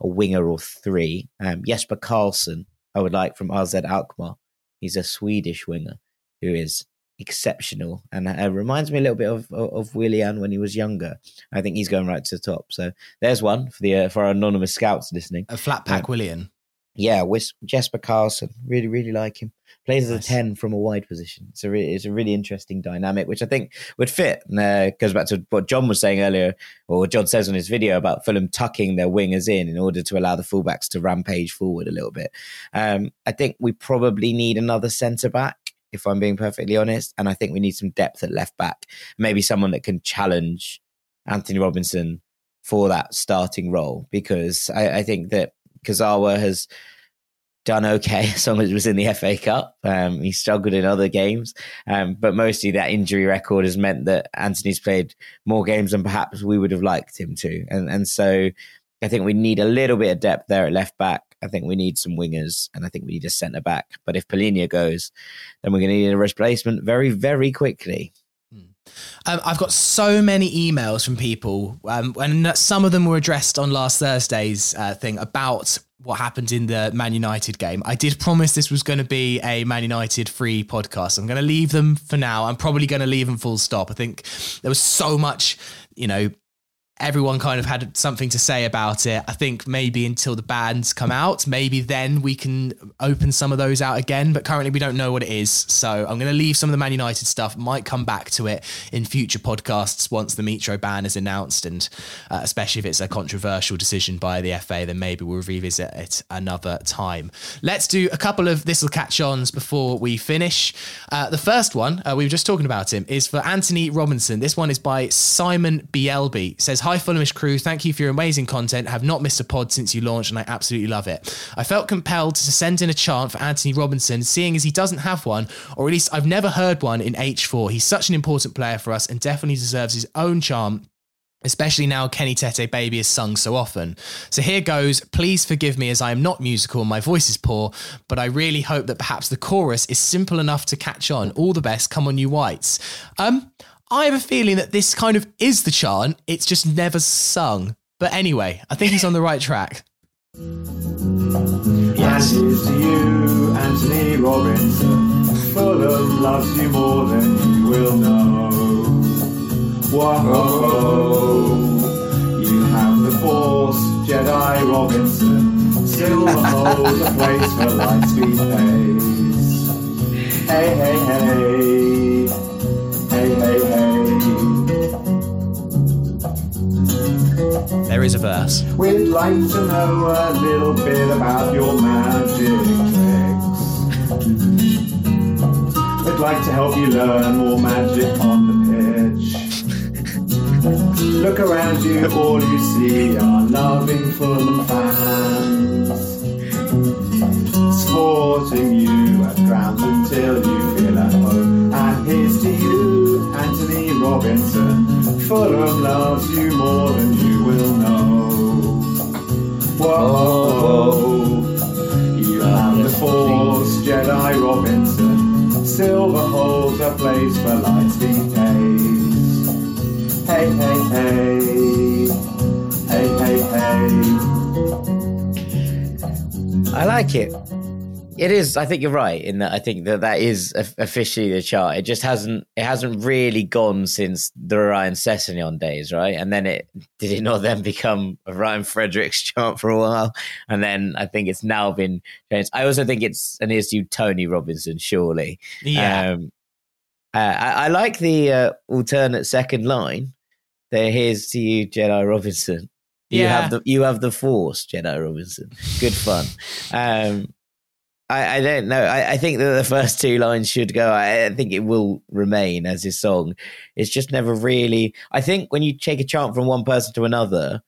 a winger or three. Um, Jesper Karlsson, I would like from AZ Alkmaar. He's a Swedish winger who is exceptional and uh, reminds me a little bit of, of, of Willian when he was younger. I think he's going right to the top. So there's one for the uh, for our anonymous scouts listening. A flat pack um, Willian. Yeah, with Jesper Karlsson, really, really like him. Plays as a ten from a wide position. It's a really, it's a really interesting dynamic, which I think would fit. Uh, goes back to what Jon was saying earlier, or Jon says on his video about Fulham tucking their wingers in in order to allow the fullbacks to rampage forward a little bit. Um, I think we probably need another centre back, if I'm being perfectly honest, and I think we need some depth at left back. Maybe someone that can challenge Antonee Robinson for that starting role, because I, I think that Kurzawa has done okay as long as it was in the FA Cup. Um, he struggled in other games, um, but mostly that injury record has meant that Antonee's played more games than perhaps we would have liked him to, and and so I think we need a little bit of depth there at left back. I think we need some wingers, and I think we need a centre back. But if Palhinha goes, then we're going to need a replacement very very quickly. Um, I've got so many emails from people, um, and some of them were addressed on last Thursday's uh, thing about what happened in the Man United game. I did promise this was going to be a Man United free podcast. I'm going to leave them for now. I'm probably going to leave them full stop. I think there was so much, you know, everyone kind of had something to say about it. I think maybe until the bands come out, maybe then we can open some of those out again. But currently, we don't know what it is. So I'm going to leave some of the Man United stuff. Might come back to it in future podcasts once the Mitro ban is announced, and uh, especially if it's a controversial decision by the FA, then maybe we'll revisit it another time. Let's do a couple of this will catch ons before we finish. Uh, the first one uh, we were just talking about him is for Antonee Robinson. This one is by Simon Bielby. says Hi, Fulhamish crew. Thank you for your amazing content. Have not missed a pod since you launched, and I absolutely love it. I felt compelled to send in a chant for Antonee Robinson, seeing as he doesn't have one, or at least I've never heard one in H4. He's such an important player for us and definitely deserves his own chant especially now Kenny Tete Baby is sung so often. So here goes, please forgive me as I am not musical and my voice is poor, but I really hope that perhaps the chorus is simple enough to catch on. All the best, come on you whites. Um, I have a feeling that this kind of is the chant, it's just never sung. But anyway, I think he's on the right track. Yes. And to you, Antonee Robinson. Fulham loves you more than you will know. Whoa, you have the force, Jedi Robinson. Still holds a place for lightspeed pace. Hey, hey, hey hey, hey. There is a verse. We'd like to know a little bit about your magic tricks. We'd like to help you learn more magic on the pitch. Look around you, all you see are loving Fulham fans. Supporting you at grounds until you feel at home. Robinson. Fulham loves you more than you will know. Whoa, you have the force, Jedi Robinson. Silver holds a place for Lightspeed days. Hey, hey, hey. Hey, hey, hey. I like it. It is. I think you're right in that. I think that that is officially the chart. It just hasn't. It hasn't really gone since the Ryan Sessegnon days, right? And then it did it not then become a Ryan Fredericks chart for a while, and then I think it's now been changed. I also think it's an issue Tony Robinson, surely. Yeah. Um, uh, I, I, like the uh, alternate second line. There, here's to you, Jedi Robinson. You yeah. have the you have the Force, Jedi Robinson. Good fun. Um, I, I, don't know. I, I, think that the first two lines should go. I, I, think it will remain as his song. It's just never really. I think when you take a chant from one person to another,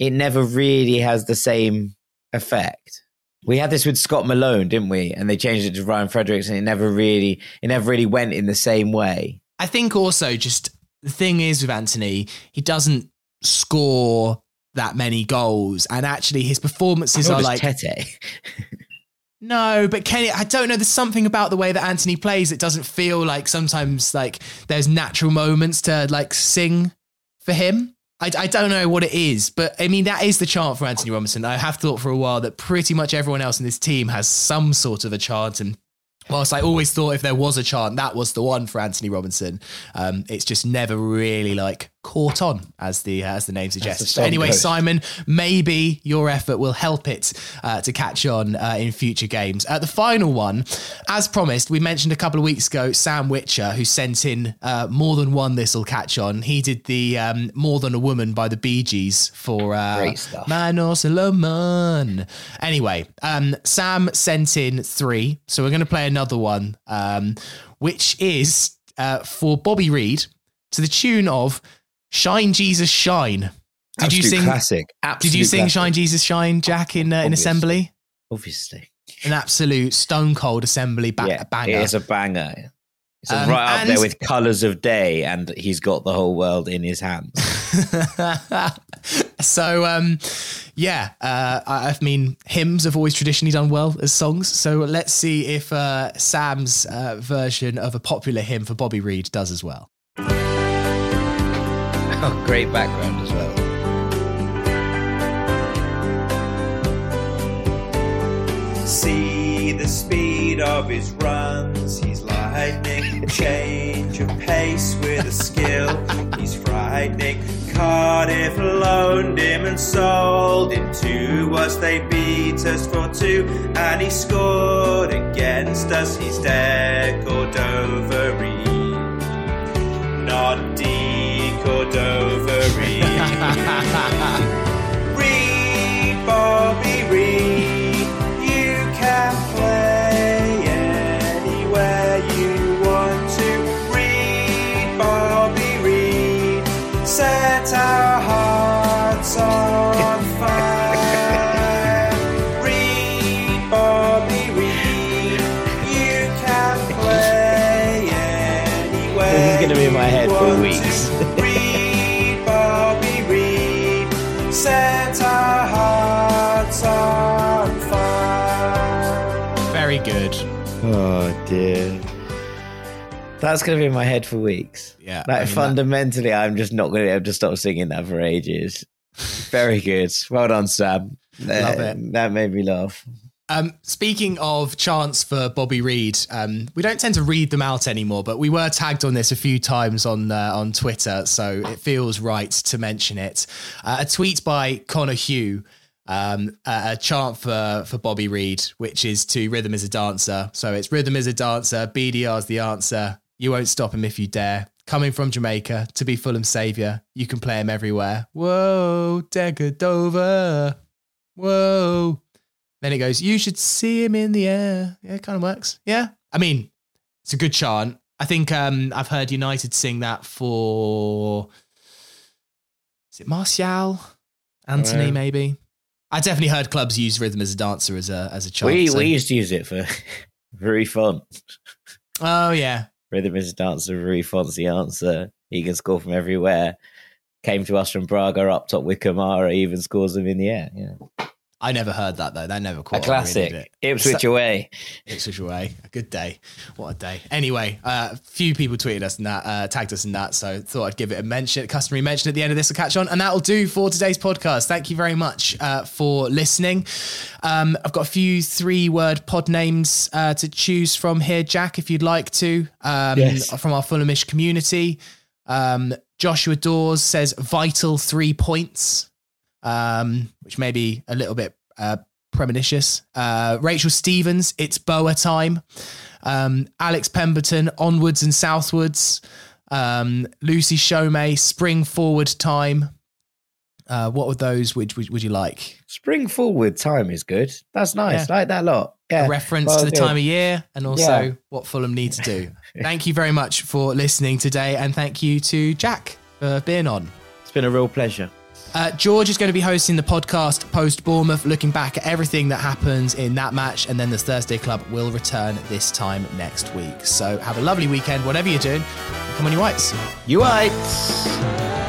it never really has the same effect. We had this with Scott Malone, didn't we? And they changed it to Ryan Fredericks, and it never really, it never really went in the same way. I think also just the thing is with Antonee, he doesn't score that many goals, and actually his performances are like Tete. No, but Kenny, I don't know. There's something about the way that Antonee plays. It doesn't feel like sometimes like there's natural moments to like sing for him. I, I don't know what it is, but I mean, that is the chant for Antonee Robinson. I have thought for a while that pretty much everyone else in this team has some sort of a chant. And whilst I always thought if there was a chant, that was the one for Antonee Robinson, um, it's just never really like caught on, as the uh, as the name suggests. But anyway, goes. Simon, maybe your effort will help it uh, to catch on uh, in future games. Uh, the final one, as promised, we mentioned a couple of weeks ago, Sam Witcher, who sent in uh, more than one. This will catch on. He did the um, "More Than a Woman" by the Bee Gees for uh, Great stuff. Man Solomon. Anyway, um, Sam sent in three, so we're going to play another one, um, which is uh, for Bobby Reid to the tune of Shine Jesus Shine. Did Absolute you sing classic? Absolute did you sing classic. Shine Jesus Shine, Jack, in uh, in assembly? Obviously, an absolute stone cold assembly ba- yeah, banger. It is a banger. It's um, right up there with Colors of Day, and he's got the whole world in his hands. so, um, yeah, uh, I, I, mean, hymns have always traditionally done well as songs. So let's see if uh, Sam's uh, version of a popular hymn for Bobby Reid does as well. Oh, great background as well. See the speed of his runs, he's lightning. Change of pace with a skill, he's frightening. Cardiff loaned him and sold him to us. They beat us for two, and he scored against us. He's Cordova not D Reid, Bobby dear. That's going to be in my head for weeks. Yeah. Like I mean, fundamentally, I'm just not going to be able to stop singing that for ages. Very good. Well done, Sam. Love Uh, it. That made me laugh. Um, speaking of chants for Bobby Reid, um, we don't tend to read them out anymore, but we were tagged on this a few times on uh, on Twitter, so it feels right to mention it. Uh, a tweet by Connor Hugh, um, a, a chant for for Bobby Reid, which is to "Rhythm is a dancer." So it's "Rhythm is a dancer." BDR's the answer. You won't stop him if you dare. Coming from Jamaica to be Fulham saviour, you can play him everywhere. Whoa, Degadova. Whoa. Then it goes, you should see him in the air. Yeah, it kind of works. Yeah. I mean, it's a good chant. I think um, I've heard United sing that for is it Martial? Anthony, Yeah. maybe. I definitely heard clubs use rhythm as a dancer as a as a chant. We so- we used to use it for Rui Fonte. Oh yeah. Rhythm is a dancer, Rui Fonte's the answer. He can score from everywhere. Came to us from Braga up top with Kamara, even scores them in the air. Yeah. I never heard that though. That never caught A classic. on me, did it? Ipswich So- away. Ipswich away. A good day. What a day. Anyway, uh, a few people tweeted us and that, uh, tagged us in that. So thought I'd give it a mention, customary mention at the end of this will catch on. And that'll do for today's podcast. Thank you very much uh, for listening. Um, I've got a few three word pod names uh, to choose from here, Jack, if you'd like to, um, Yes. from our Fulhamish community. Um, Joshua Dawes says vital three points um, which may be a little bit uh, premonitious. Uh, Rachel Stevens, it's Boa time. Um, Alex Pemberton, onwards and southwards. Um, Lucy Shomay, spring forward time. Uh, what would those Which would would you like? Spring forward time is good. That's nice. Yeah. Like that a lot. Yeah. A reference Well to the good. time of year and also Yeah. what Fulham need to do. thank you very much for listening today, and thank you to Jack for being on. It's been a real pleasure. Uh, George is going to be hosting the podcast post Bournemouth, looking back at everything that happens in that match. And then the Thursday Club will return this time next week. So have a lovely weekend, whatever you're doing. Come on, you whites. You whites.